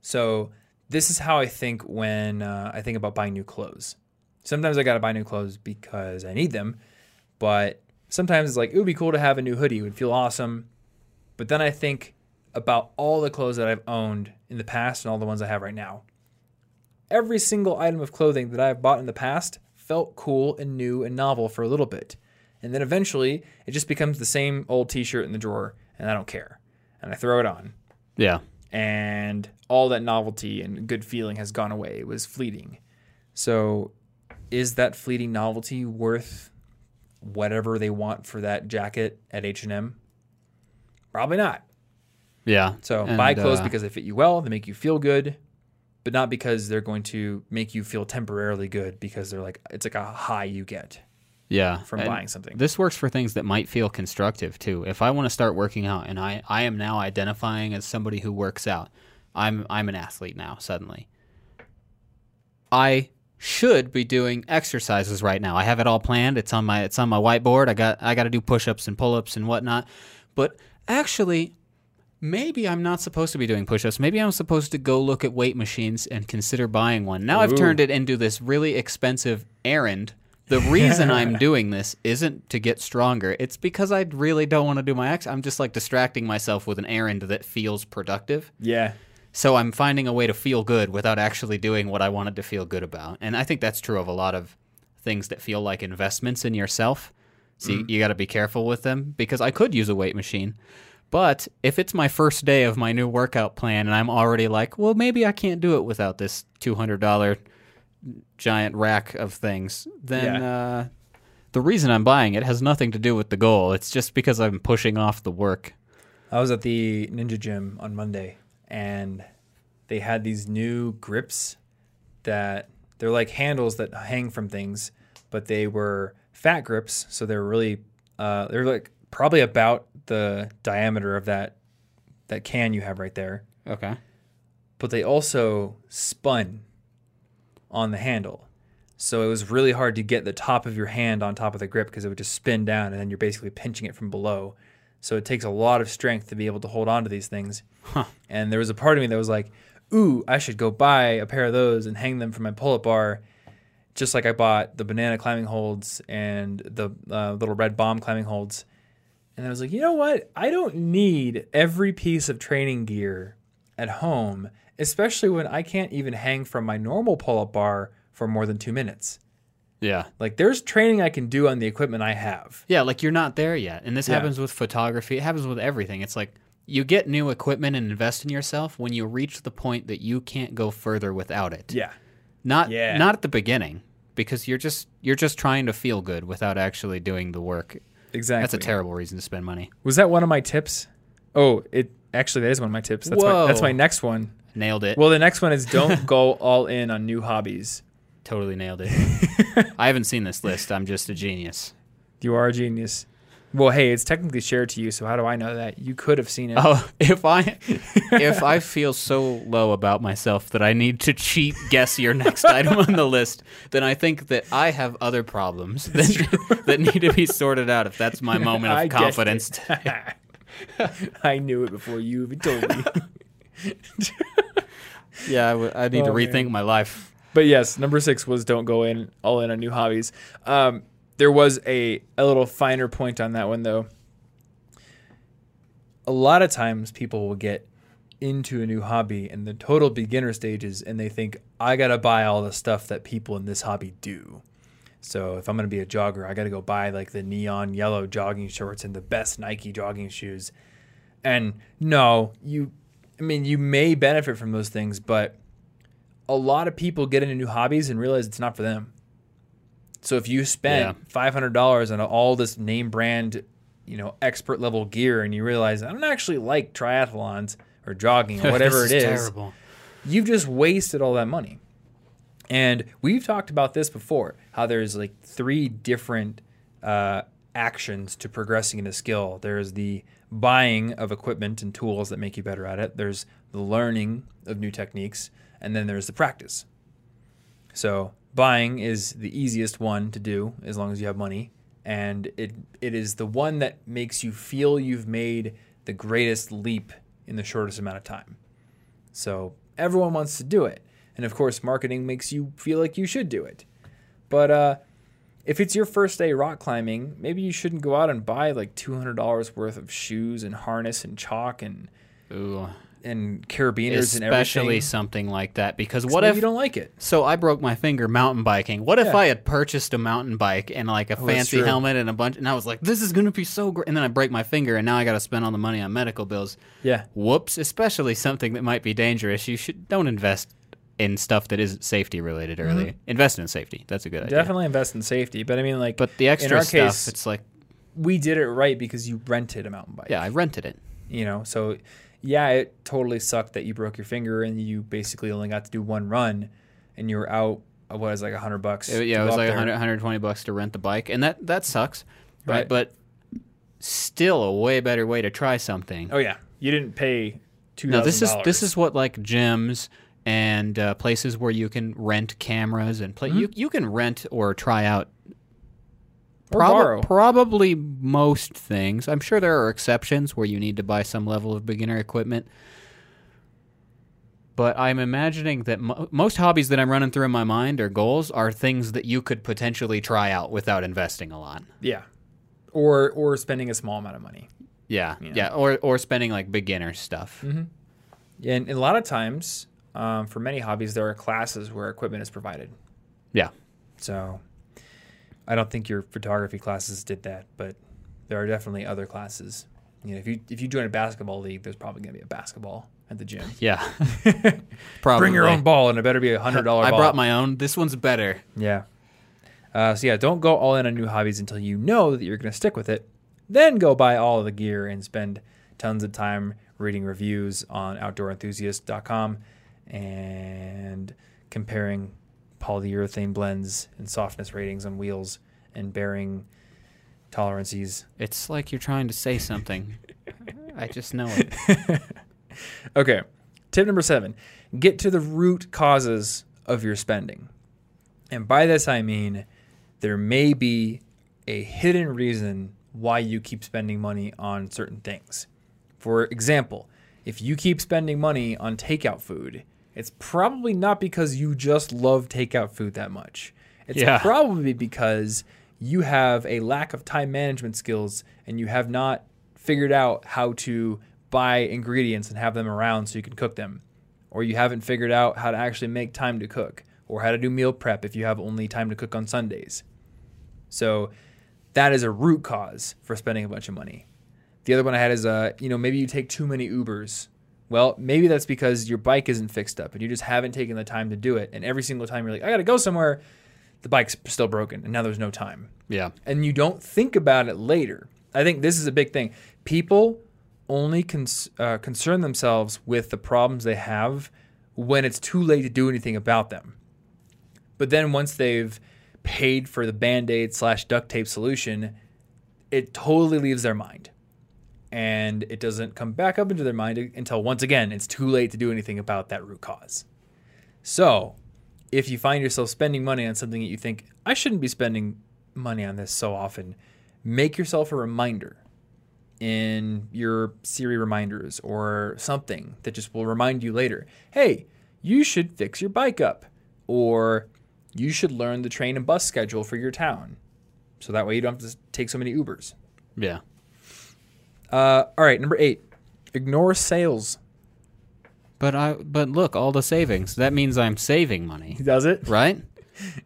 So this is how I think when uh, I think about buying new clothes. Sometimes I got to buy new clothes because I need them, but sometimes it's like it would be cool to have a new hoodie. It would feel awesome. But then I think about all the clothes that I've owned in the past and all the ones I have right now. Every single item of clothing that I've bought in the past felt cool and new and novel for a little bit. And then eventually it just becomes the same old t shirt in the drawer and I don't care. And I throw it on Yeah. and all that novelty and good feeling has gone away. It was fleeting. So, is that fleeting novelty worth whatever they want for that jacket at H&M? Probably not. Yeah. So, And, buy clothes uh, because they fit you well, they make you feel good, but not because they're going to make you feel temporarily good because they're like it's like a high you get yeah from and buying something. This works for things that might feel constructive too. If I want to start working out, and I, I am now identifying as somebody who works out, I'm I'm an athlete now. Suddenly, I should be doing exercises right now. I have it all planned. It's on my it's on my whiteboard. I got I got to do push-ups and pull-ups and whatnot. But actually, maybe I'm not supposed to be doing push-ups. Maybe I'm supposed to go look at weight machines and consider buying one. Now I've turned it into this really expensive errand. The reason I'm doing this isn't to get stronger. It's because I really don't want to do my ex. I'm just like distracting myself with an errand that feels productive. yeah. So I'm finding a way to feel good without actually doing what I wanted to feel good about. And I think that's true of a lot of things that feel like investments in yourself. So mm. you, you got to be careful with them because I could use a weight machine. But if it's my first day of my new workout plan and I'm already like, well, maybe I can't do it without this $200 giant rack of things, then uh, the reason I'm buying it has nothing to do with the goal. It's just because I'm pushing off the work. I was at the Ninja Gym on Monday and they had these new grips that they're like handles that hang from things, but they were fat grips, so they're really uh, they're like probably about the diameter of that that can you have right there. Okay. but they also spun on the handle. So it was really hard to get the top of your hand on top of the grip because it would just spin down and then you're basically pinching it from below. So it takes a lot of strength to be able to hold on to these things. Huh. And there was a part of me that was like, ooh, I should go buy a pair of those and hang them from my pull up bar. Just like I bought the banana climbing holds and the uh, little red bomb climbing holds. And I was like, you know what? I don't need every piece of training gear at home, especially when I can't even hang from my normal pull up bar for more than two minutes. Yeah. Like, there's training I can do on the equipment I have. Yeah, like you're not there yet. And this Yeah. happens with photography. It happens with everything. It's like you get new equipment and invest in yourself when you reach the point that you can't go further without it. Yeah. Not Yeah. not at the beginning because you're just you're just trying to feel good without actually doing the work. Exactly. That's a terrible reason to spend money. Was that one of my tips? Oh, it actually that is one of my tips. That's my, that's my next one. Nailed it. Well, the next one is don't go all in on new hobbies. totally nailed it. I haven't seen this list. I'm just a genius. You are a genius. Well, hey, it's technically shared to you, so how do I know that? You could have seen it. Oh, if I if I feel so low about myself that I need to cheat guess your next item on the list, then I think that I have other problems that, that need to be sorted out. If that's my moment of guessed confidence, it. I knew it before you even told me. yeah, I, w- I need to Oh, rethink man. my life. But yes, number six was don't go in all in on new hobbies. Um, there was a, a little finer point on that one though. A lot of times people will get into a new hobby in the total beginner stages and they think I gotta buy all the stuff that people in this hobby do. So if I'm gonna be a jogger, I gotta go buy like the neon yellow jogging shorts and the best Nike jogging shoes. And no, you I mean you may benefit from those things, but a lot of people get into new hobbies and realize it's not for them. So if you spend Yeah. five hundred dollars on all this name brand, you know, expert level gear, and you realize I don't actually like triathlons or jogging or whatever it is, terrible. you've just wasted all that money. And we've talked about this before, how there's like three different uh, actions to progressing in a skill. There's the buying of equipment and tools that make you better at it. There's the learning of new techniques, and then there's the practice. So buying is the easiest one to do as long as you have money, and it it is the one that makes you feel you've made the greatest leap in the shortest amount of time. So everyone wants to do it. And of course, marketing makes you feel like you should do it. But uh, if it's your first day rock climbing, maybe you shouldn't go out and buy like $200 worth of shoes and harness and chalk and, Ooh. And carabiners and Especially everything. something like that. because what if you don't like it? So I broke my finger mountain biking. What if Yeah. I had purchased a mountain bike and like a Oh, that's fancy true. helmet and a bunch, and I was like, "This is gonna be so great," and then I break my finger, and now I got to spend all the money on medical bills. Yeah. Whoops! Especially something that might be dangerous. You should don't invest in stuff that isn't safety related early. Invest in safety. That's a good idea. Mm-hmm. Definitely invest in safety. But I mean, like, But the extra our stuff, case- it's like, we did it right because you rented a mountain bike. yeah, I rented it. you know so yeah it totally sucked that you broke your finger and you basically only got to do one run and you were out what was like a hundred bucks It- yeah, it was like there. 100, 120 bucks to rent the bike, and that that sucks, right? Right. But still, a way better way to try something. oh yeah you didn't pay two No, this is this is what like gyms and uh, places where you can rent cameras and play. You you can rent or try out. Or prob- borrow. Probably most things. I'm sure there are exceptions where you need to buy some level of beginner equipment. But I'm imagining that mo- most hobbies that I'm running through in my mind or goals are things that you could potentially try out without investing a lot. yeah or or spending a small amount of money Yeah, Yeah. yeah, or or spending like beginner stuff. and, and a lot of times um, for many hobbies there are classes where equipment is provided Yeah, so i don't think your photography classes did that but there are definitely other classes you know if you if you join a basketball league there's probably going to be a basketball at the gym yeah. Probably. Bring your own ball, and it better be a hundred dollar. I brought my own. This one's better. yeah. Uh, so yeah, don't go all in on new hobbies until you know that you're going to stick with it. Then go buy all of the gear and spend tons of time reading reviews on OutdoorEnthusiast.com and comparing polyurethane blends and softness ratings on wheels and bearing tolerances. It's like you're trying to say something. I just know it. Okay, Tip number seven get to the root causes of your spending. And by this, I mean there may be a hidden reason why you keep spending money on certain things. For example, if you keep spending money on takeout food, it's probably not because you just love takeout food that much. It's Yeah. probably because you have a lack of time management skills and you have not figured out how to buy ingredients and have them around so you can cook them. Or you haven't figured out how to actually make time to cook or how to do meal prep if you have only time to cook on Sundays. So that is a root cause for spending a bunch of money. The other one I had is, uh, you know, maybe you take too many Ubers. Well, maybe that's because your bike isn't fixed up and you just haven't taken the time to do it. And every single time you're like, I gotta go somewhere, the bike's still broken and now there's no time. Yeah. And you don't think about it later. I think this is a big thing. People only cons- uh, concern themselves with the problems they have when it's too late to do anything about them. But then once they've paid for the band aid slash duct tape solution, it totally leaves their mind. And it doesn't come back up into their mind until once again it's too late to do anything about that root cause. So, if you find yourself spending money on something that you think, I shouldn't be spending money on this so often, make yourself a reminder in your Siri reminders or something that just will remind you later hey, you should fix your bike up, or you should learn the train and bus schedule for your town. So that way you don't have to take so many Ubers. Yeah. Uh, all right, number eight, ignore sales. But I but look, all the savings. That means I'm saving money, Does it? right?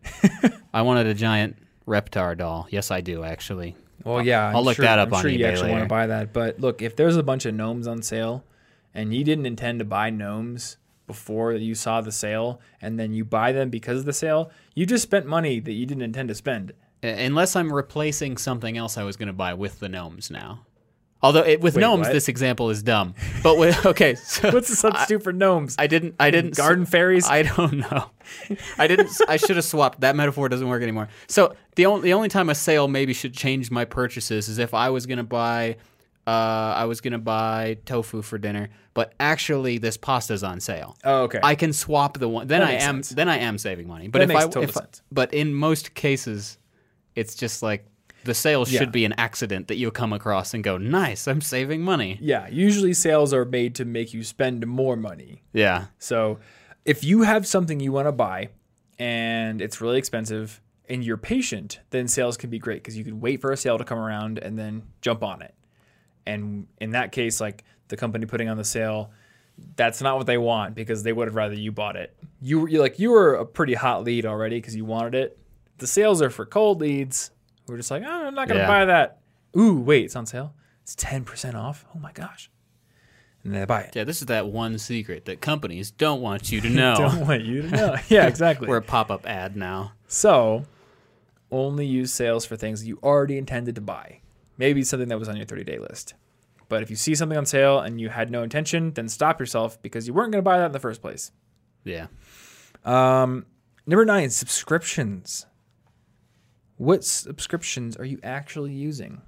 I wanted a giant Reptar doll. Yes, I do actually. Well, yeah, I'll I'm look sure- that up I'm on sure you eBay actually want later. to buy that. But look, if there's a bunch of gnomes on sale, and you didn't intend to buy gnomes before you saw the sale, and then you buy them because of the sale, you just spent money that you didn't intend to spend. Uh, Unless I'm replacing something else I was going to buy with the gnomes now. Although it, with Wait, gnomes, what? this example is dumb. But with okay, so What's the substitute for gnomes? I didn't. I didn't. Garden fairies? I don't know. I didn't. I should have swapped. That metaphor doesn't work anymore. So the only the only time a sale maybe should change my purchases is if I was gonna buy, uh, I was gonna buy tofu for dinner, but actually this pasta's on sale. oh, okay. I can swap the one. Then I am. sense. Then I am saving money. But That if makes I total if, sense. but in most cases, it's just like the sale Yeah. should be an accident that you come across and go, nice, I'm saving money. yeah, usually sales are made to make you spend more money. Yeah. So if you have something you want to buy and it's really expensive and you're patient, then sales can be great because you can wait for a sale to come around and then jump on it. And in that case, like the company putting on the sale, that's not what they want because they would have rather you bought it. You you like you were a pretty hot lead already because you wanted it. The sales are for cold leads. We're just like, oh, I'm not gonna Yeah. buy that. Ooh, wait, it's on sale. It's ten percent off. Oh my gosh. And they buy it. Yeah, this is that one secret that companies don't want you to know. Don't want you to know. Yeah, exactly. We're a pop-up ad now. So, only use sales for things you already intended to buy. Maybe something that was on your 30 day list. But if you see something on sale and you had no intention, then stop yourself because you weren't going to buy that in the first place. Yeah. Um, number nine, subscriptions. What subscriptions are you actually using?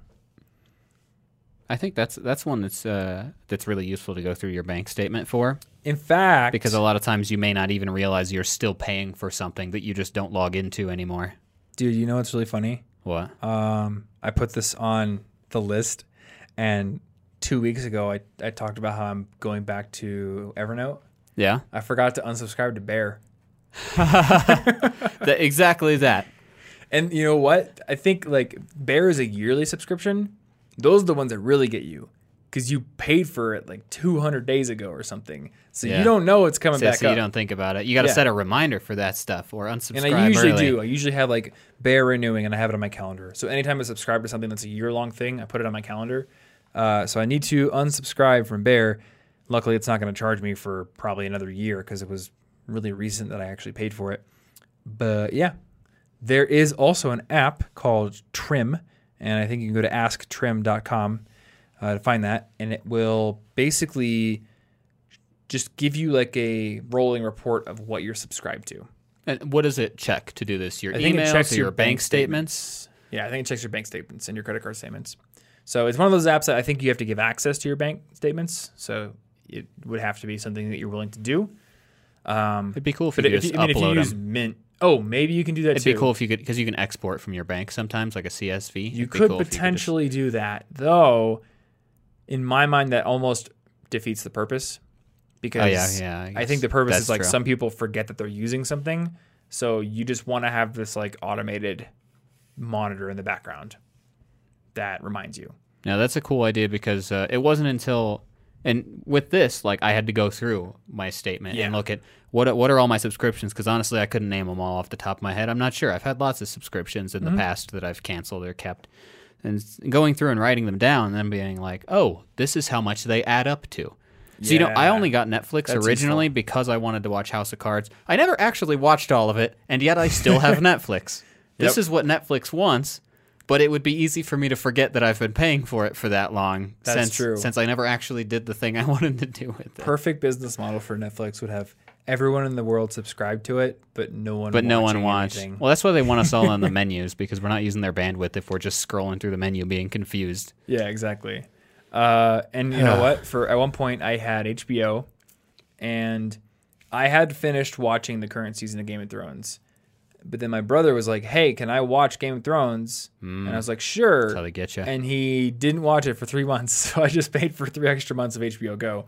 I think that's that's one that's uh, that's really useful to go through your bank statement for In fact, because a lot of times you may not even realize you're still paying for something that you just don't log into anymore. dude, you know what's really funny? What? Um, I put this on the list, and two weeks ago, I, I talked about how I'm going back to Evernote. Yeah. I forgot to unsubscribe to Bear. Exactly that. And you know what? I think like Bear is a yearly subscription. Those are the ones that really get you because you paid for it like 200 days ago or something. So Yeah. you don't know it's coming So, back so you up. don't think about it. You got to Yeah. set a reminder for that stuff or unsubscribe. and I usually early. do. I usually have like Bear renewing and I have it on my calendar. So anytime I subscribe to something that's a year long thing, I put it on my calendar. Uh, so I need to unsubscribe from Bear. Luckily, it's not going to charge me for probably another year because it was really recent that I actually paid for it. But yeah, there is also an app called Trim, and I think you can go to asktrim.com uh, to find that, and it will basically just give you like a rolling report of what you're subscribed to. And what does it check to do this? Your I emails checks your your bank statements? Yeah, I think it checks your bank statements and your credit card statements. So it's one of those apps that I think you have to give access to your bank statements. So it would have to be something that you're willing to do. Um, It'd be cool if you if just you, I mean, if you use. Mint, oh, maybe you can do that too. It'd too. be cool if you could, because you can export from your bank sometimes, like a CSV. You It'd could cool if you just- potentially do that, though. In my mind, that almost defeats the purpose because Oh yeah, yeah. I, guess think the purpose is like true. some people forget that they're using something, so you just want to have this like automated monitor in the background that reminds you. Now that's a cool idea because uh, it wasn't until and with this, like I had to go through my statement and look at what are- what are all my subscriptions because honestly I couldn't name them all off the top of my head. I'm not sure. I've had lots of subscriptions in Mm-hmm. the past that I've canceled or kept, and going through and writing them down and then being like, oh, this is how much they add up to. So you know, I only got Netflix That's originally because I wanted to watch House of Cards. I never actually watched all of it, and yet I still have Netflix. This Yep. is what Netflix wants, but it would be easy for me to forget that I've been paying for it for that long. That's since, true. Since I never actually did the thing I wanted to do with it. Perfect business model for Netflix would have everyone in the world subscribe to it, but no one. But no one watched. anything. Well, that's why they want us all on the menus because we're not using their bandwidth if we're just scrolling through the menu being confused. Yeah, exactly. Uh, and you know what? For at one point, I had HBO, and I had finished watching the current season of Game of Thrones. But then my brother was like, "Hey, can I watch Game of Thrones?" And I hmm. was like, "Sure." That's how they get you. And he didn't watch it for three months, so I just paid for three extra months of HBO Go,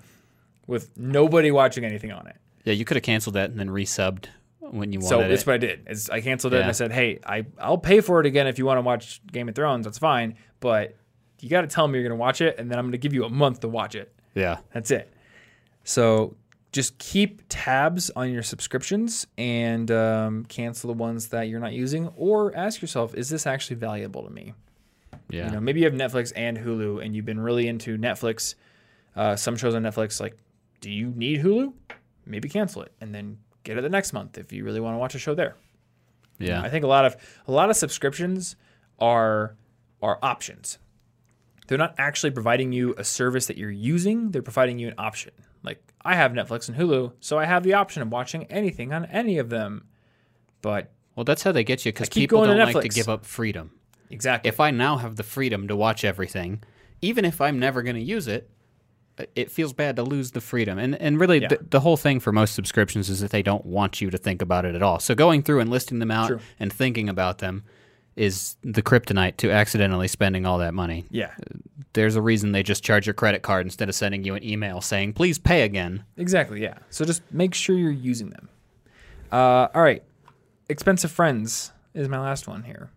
with nobody watching anything on it. yeah, you could have canceled that and then resubbed when you wanted to. So it. that's what I did. Is I canceled it and I said, "Hey, I I'll pay for it again if you want to watch Game of Thrones. That's fine, but you got to tell me you're going to watch it, and then I'm going to give you a month to watch it. yeah. That's it. So just keep tabs on your subscriptions and um, cancel the ones that you're not using, or ask yourself, is this actually valuable to me? Yeah. You know, maybe you have Netflix and Hulu, and you've been really into Netflix. Uh, some shows on Netflix, like, do you need Hulu? Maybe cancel it, and then get it the next month if you really want to watch a show there. yeah. I think a lot of a lot of subscriptions are are options. They're not actually providing you a service that you're using. They're providing you an option. Like I have Netflix and Hulu, so I have the option of watching anything on any of them. But well, that's how they get you because people don't like to give up freedom. exactly, if I now have the freedom to watch everything, even if I'm never going to use it, uh, it feels bad to lose the freedom. And and really, Yeah. the, the whole thing for most subscriptions is that they don't want you to think about it at all. So going through and listing them out True. and thinking about them is the kryptonite to accidentally spending all that money. yeah, There's a reason they just charge your credit card instead of sending you an email saying please pay again. exactly, yeah. So just make sure you're using them. Uh, all right, expensive friends is my last one here.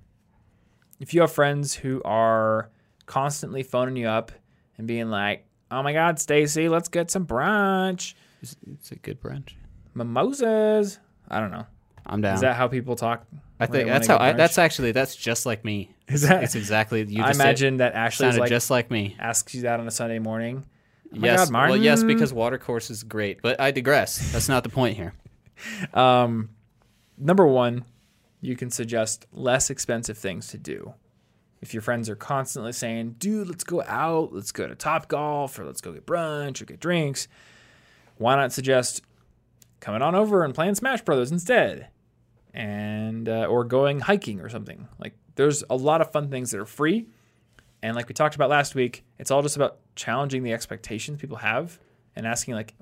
If you have friends who are constantly phoning you up and being like, "Oh my God, Stacy, let's get some brunch." It's, it's a good brunch. mimosas. I don't know. I'm down. Is that how people talk? I think that's how. I, that's actually that's just like me. Is that- It's exactly. You I imagine that Ashley sounded like just like me. asks you that on a Sunday morning. Oh yes, God, well, yes, because watercourse is great, but I digress. That's not the point here. Um, number one, you can suggest less expensive things to do. If your friends are constantly saying, "Dude, let's go out, let's go to Top Golf, or let's go get brunch or get drinks," why not suggest coming on over and playing Smash Brothers instead, and uh, or going hiking or something? Like, there's a lot of fun things that are free, and like we talked about last week, it's all just about challenging the expectations people have and asking like,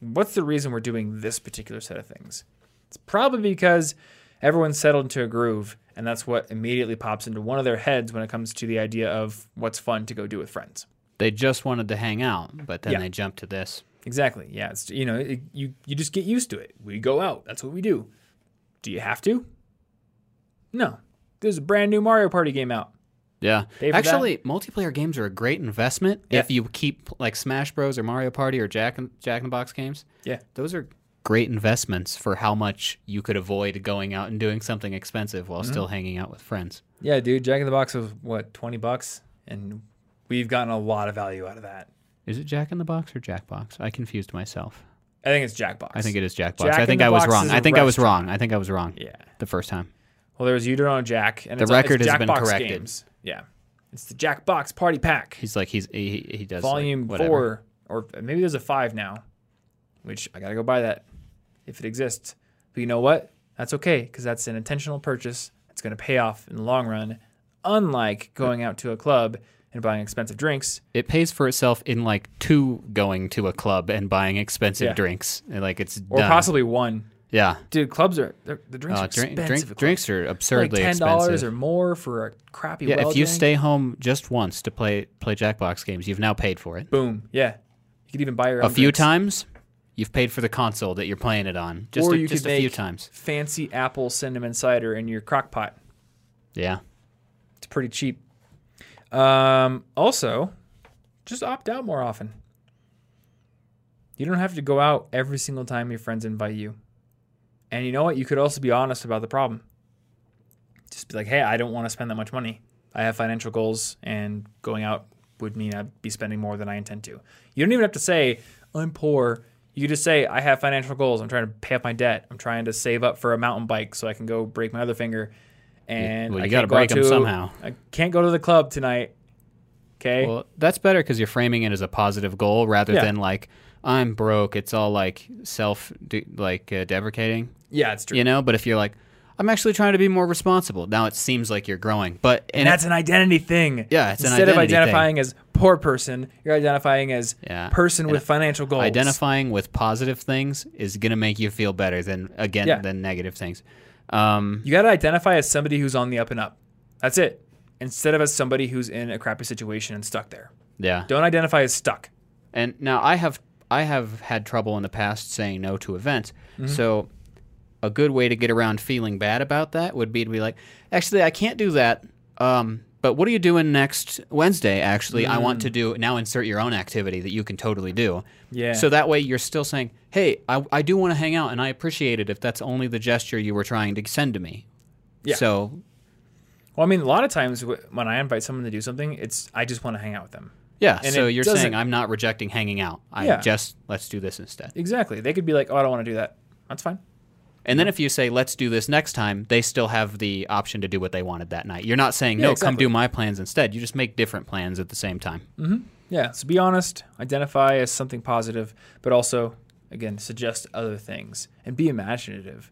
what's the reason we're doing this particular set of things? It's probably because everyone's settled into a groove, and that's what immediately pops into one of their heads when it comes to the idea of what's fun to go do with friends. They just wanted to hang out, but then Yeah. they jumped to this. Exactly. Yeah. It's you know it, you you just get used to it. We go out. That's what we do. Do you have to? No. There's a brand new Mario Party game out. Yeah, actually, multiplayer games are a great investment Yeah. if you keep like Smash Bros or Mario Party or Jack and Jack in the Box games. Yeah. those are great investments for how much you could avoid going out and doing something expensive Mm-hmm. while still hanging out with friends. Yeah, dude. Jack in the Box was what twenty bucks, and we've gotten a lot of value out of that. Is it Jack in the Box or Jackbox? I confused myself. I think it's Jackbox. I think it is Jackbox. Jack I think I was wrong. I think I was wrong. I think I was wrong Yeah. the first time. Well, there was You Don't Know Jack, and The it's, record it's has been corrected. Games. Yeah, it's the Jackbox Party Pack. He's like he's he, he does volume whatever. four, or maybe there's a five now, which I gotta go buy that if it exists. But you know what? That's okay because that's an intentional purchase. It's gonna pay off in the long run. Unlike going out to a club and buying expensive drinks. It pays for itself in like two going to a club and buying expensive Yeah. drinks. And, Like it's Or done. possibly one. yeah. Dude, clubs are the drinks Uh, are drink, expensive. drink, drinks are like ten dollars or more for a crappy. yeah, well if you drink. stay home just once to play play Jackbox games, you've now paid for it. boom, yeah, you could even buy your A few drinks. times, you've paid for the console that you're playing it on. Just or a, you just could a few times. fancy apple cinnamon cider in your crock pot. Yeah. It's pretty cheap. Um, also, just opt out more often. You don't have to go out every single time your friends invite you. And you know what? You could also be honest about the problem. Just be like, hey, I don't want to spend that much money. I have financial goals, and going out would mean I'd be spending more than I intend to. You don't even have to say, I'm poor. You just say, I have financial goals. I'm trying to pay off my debt. I'm trying to save up for a mountain bike so I can go break my other finger. And well, I you can't gotta go them to- somehow. I can't go to the club tonight. Okay. Well, that's better because you're framing it as a positive goal rather Yeah. than like I'm broke. It's all like self de- like uh, deprecating, yeah, it's true. you know. But if you're like, I'm actually trying to be more responsible. Now it seems like you're growing, but and that's an identity thing. Yeah, it's an identity. Instead of identity thing. identifying as poor person, you're identifying as Yeah. person And with financial goals. identifying with positive things is gonna make you feel better than again Yeah. than negative things. Um, You got to identify as somebody who's on the up and up. That's it. Instead of as somebody who's in a crappy situation and stuck there. yeah. Don't identify as stuck. And now I have I have had trouble in the past saying no to events. Mm-hmm. So a good way to get around feeling bad about that would be to be like, actually, I can't do that. Um, but what are you doing next Wednesday? Actually, I want to do now. Insert your own activity that you can totally do. Mm. Yeah. So that way you're still saying, hey, I, I do want to hang out, and I appreciate it if that's only the gesture you were trying to send to me. Yeah. So Well, I mean, a lot of times when I invite someone to do something, it's I just want to hang out with them. yeah. And so you're saying I'm not rejecting hanging out. I Yeah. just let's do this instead. Exactly. They could be like, "Oh, I don't want to do that." That's fine. And then if you say, let's do this next time, they still have the option to do what they wanted that night. You're not saying, Yeah, no, come do my plans instead. You just make different plans at the same time. Mm-hmm. Yeah. So be honest, identify as something positive, but also, again, suggest other things and be imaginative.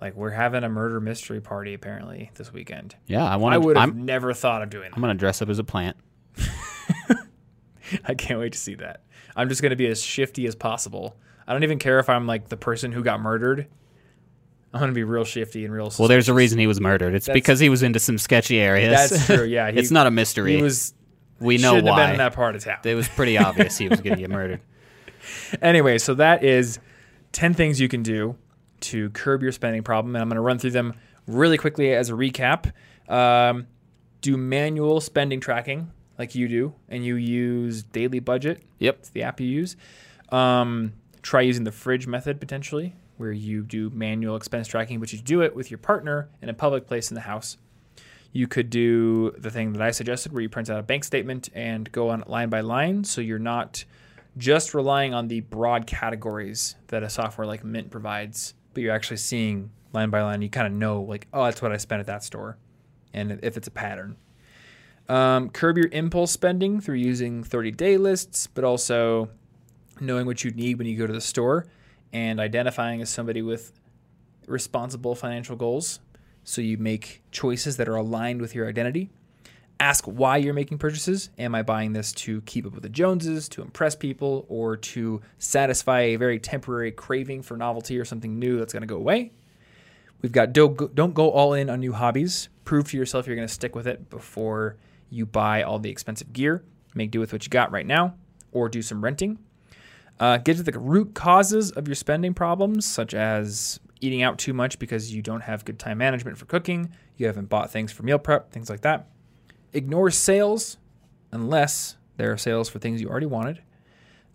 Like we're having a murder mystery party apparently this weekend. Yeah, I want. I would have I'm, never thought of doing I'm going to dress up as a plant. I can't wait to see that. I'm just going to be as shifty as possible. I don't even care if I'm like the person who got murdered. I'm to be real shifty and real. Well, there's a reason he was murdered. It's That's- because he was into some sketchy areas. That's true. Yeah, he- it's not a mystery. he was. we know shouldn't have been in that part of town. It was pretty obvious he was going to get murdered. Anyway, so that is 10 things you can do to curb your spending problem. And I'm going to run through them really quickly as a recap. Um, do manual spending tracking like you do, and you use Daily Budget. Yep. It's the app you use. Um, try using the fridge method potentially, where you do manual expense tracking, but you do it with your partner in a public place in the house. You could do the thing that I suggested, where you print out a bank statement and go on line by line, so you're not just relying on the broad categories that a software like Mint provides, but you're actually seeing line by line. You kind of know, like, oh, that's what I spent at that store, and if it's a pattern. Um, curb your impulse spending through using 30 day lists, but also knowing what you need when you go to the store and identifying as somebody with responsible financial goals. So you make choices that are aligned with your identity. Ask why you're making purchases. Am I buying this to keep up with the Joneses, to impress people, or to satisfy a very temporary craving for novelty or something new that's going to go away? We've got don't go, don't go all in on new hobbies. Prove to yourself you're going to stick with it before you buy all the expensive gear. Make do with what you got right now, or do some renting. Uh, get to the root causes of your spending problems, such as eating out too much because you don't have good time management for cooking, you haven't bought things for meal prep, things like that. Ignore sales unless there are sales for things you already wanted.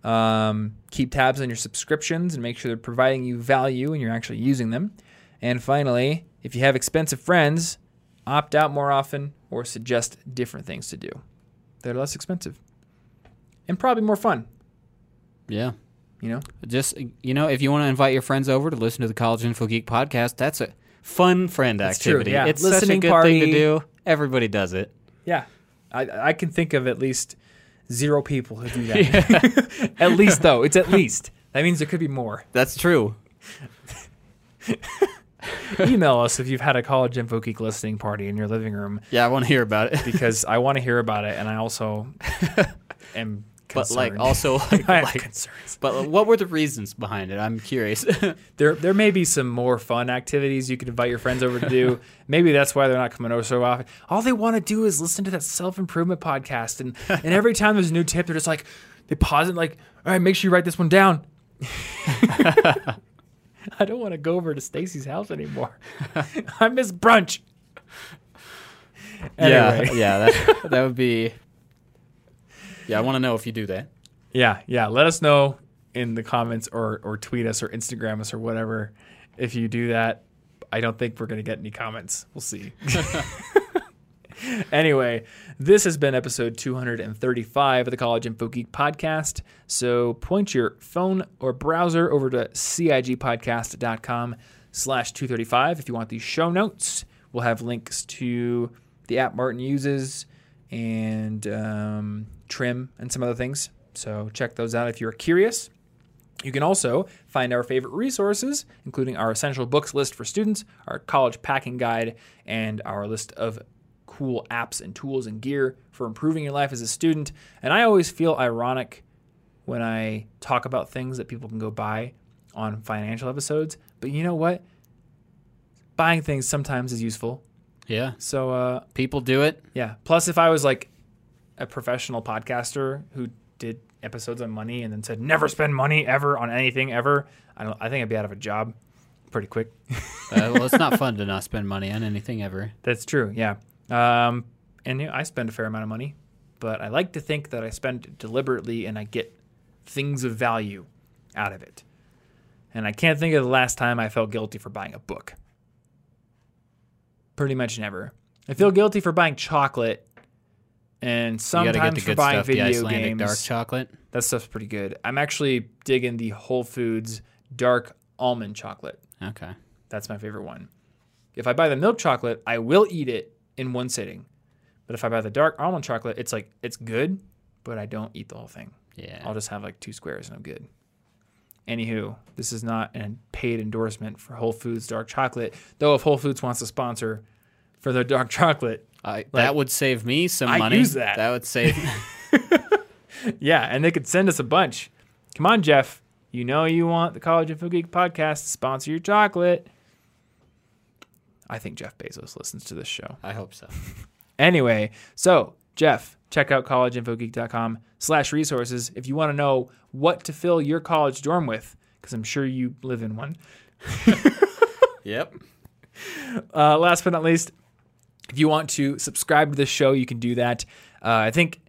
Um, keep tabs on your subscriptions and make sure they're providing you value and you're actually using them. And finally, if you have expensive friends, opt out more often or suggest different things to do. They're less expensive and probably more fun, Yeah. you know? Just you know, if you want to invite your friends over to listen to the College Info Geek podcast, that's a fun friend true, activity. yeah. It's such a good party. thing to do. Everybody does it. Yeah. I, I can think of at least zero people who do that. at least, though. It's at least. That means there could be more. That's true. email us if you've had a college info geek listening party in your living room Yeah, I want to hear about it. because I want to hear about it, and I also am. But like also like, I have like concerns. but what were the reasons behind it? I'm curious. There, there may be some more fun activities you could invite your friends over to do. Maybe that's why they're not coming over so often. All they want to do is listen to that self improvement podcast, and and every time there's a new tip, they're just like they pause it, like, all right, make sure you write this one down. I don't want to go over to Stacy's house anymore. I miss brunch. Anyway. Yeah, yeah, that that would be. Yeah, I want to know if you do that. Yeah, yeah. Let us know in the comments or or tweet us or Instagram us or whatever if you do that. I don't think we're gonna get any comments. We'll see. anyway, this has been episode 235 of the College Info Geek podcast. So point your phone or browser over to cigpodcast.com slash 235 if you want these show notes. We'll have links to the app Martin uses and um, trim and some other things. So check those out if you're curious. You can also find our favorite resources, including our essential books list for students, our college packing guide, and our list of cool apps and tools and gear for improving your life as a student. And I always feel ironic when I talk about things that people can go buy on financial episodes. But you know what? Buying things sometimes is useful. Yeah, So, uh, people do it. yeah. Plus, if I was like a professional podcaster who did episodes on money and then said never spend money ever on anything ever, I don't. I think I'd be out of a job pretty quick. Uh, well, it's not fun to not spend money on anything ever. That's true. Yeah. Um, and you know, I spend a fair amount of money, but I like to think that I spend deliberately and I get things of value out of it. And I can't think of the last time I felt guilty for buying a book. Pretty much never. I feel guilty for buying chocolate and You got to get sometimes for buying stuff. Video games. dark chocolate. That stuff's pretty good. I'm actually digging the Whole Foods dark almond chocolate. Okay. That's my favorite one. If I buy the milk chocolate, I will eat it in one sitting. But if I buy the dark almond chocolate, it's like it's good, but I don't eat the whole thing. Yeah. I'll just have like two squares and I'm good. Anywho, this is not a paid endorsement for Whole Foods dark chocolate. Though if Whole Foods wants to sponsor for their dark chocolate, I, that would save me some I money. use that. That would save. yeah, and they could send us a bunch. Come on, Jeff. You know you want the College Info Geek podcast to sponsor your chocolate. I think Jeff Bezos listens to this show. I hope so. Anyway, so Jeff, check out collegeinfogeek.com slash resources if you want to know what to fill your college dorm with, because I'm sure you live in one. Yep. Uh, last but not least, if you want to subscribe to this show, you can do that. Uh, I think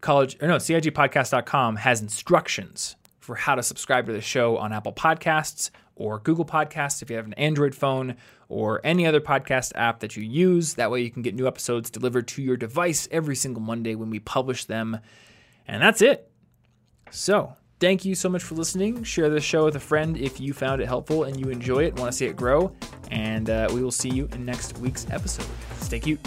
college or no, CIGpodcast.com has instructions for how to subscribe to the show on Apple Podcasts or Google Podcasts if you have an Android phone or any other podcast app that you use. That way you can get new episodes delivered to your device every single Monday when we publish them. And that's it. So, thank you so much for listening. Share this show with a friend if you found it helpful and you enjoy it, want to see it grow. And uh, we will see you in next week's episode. Stay cute.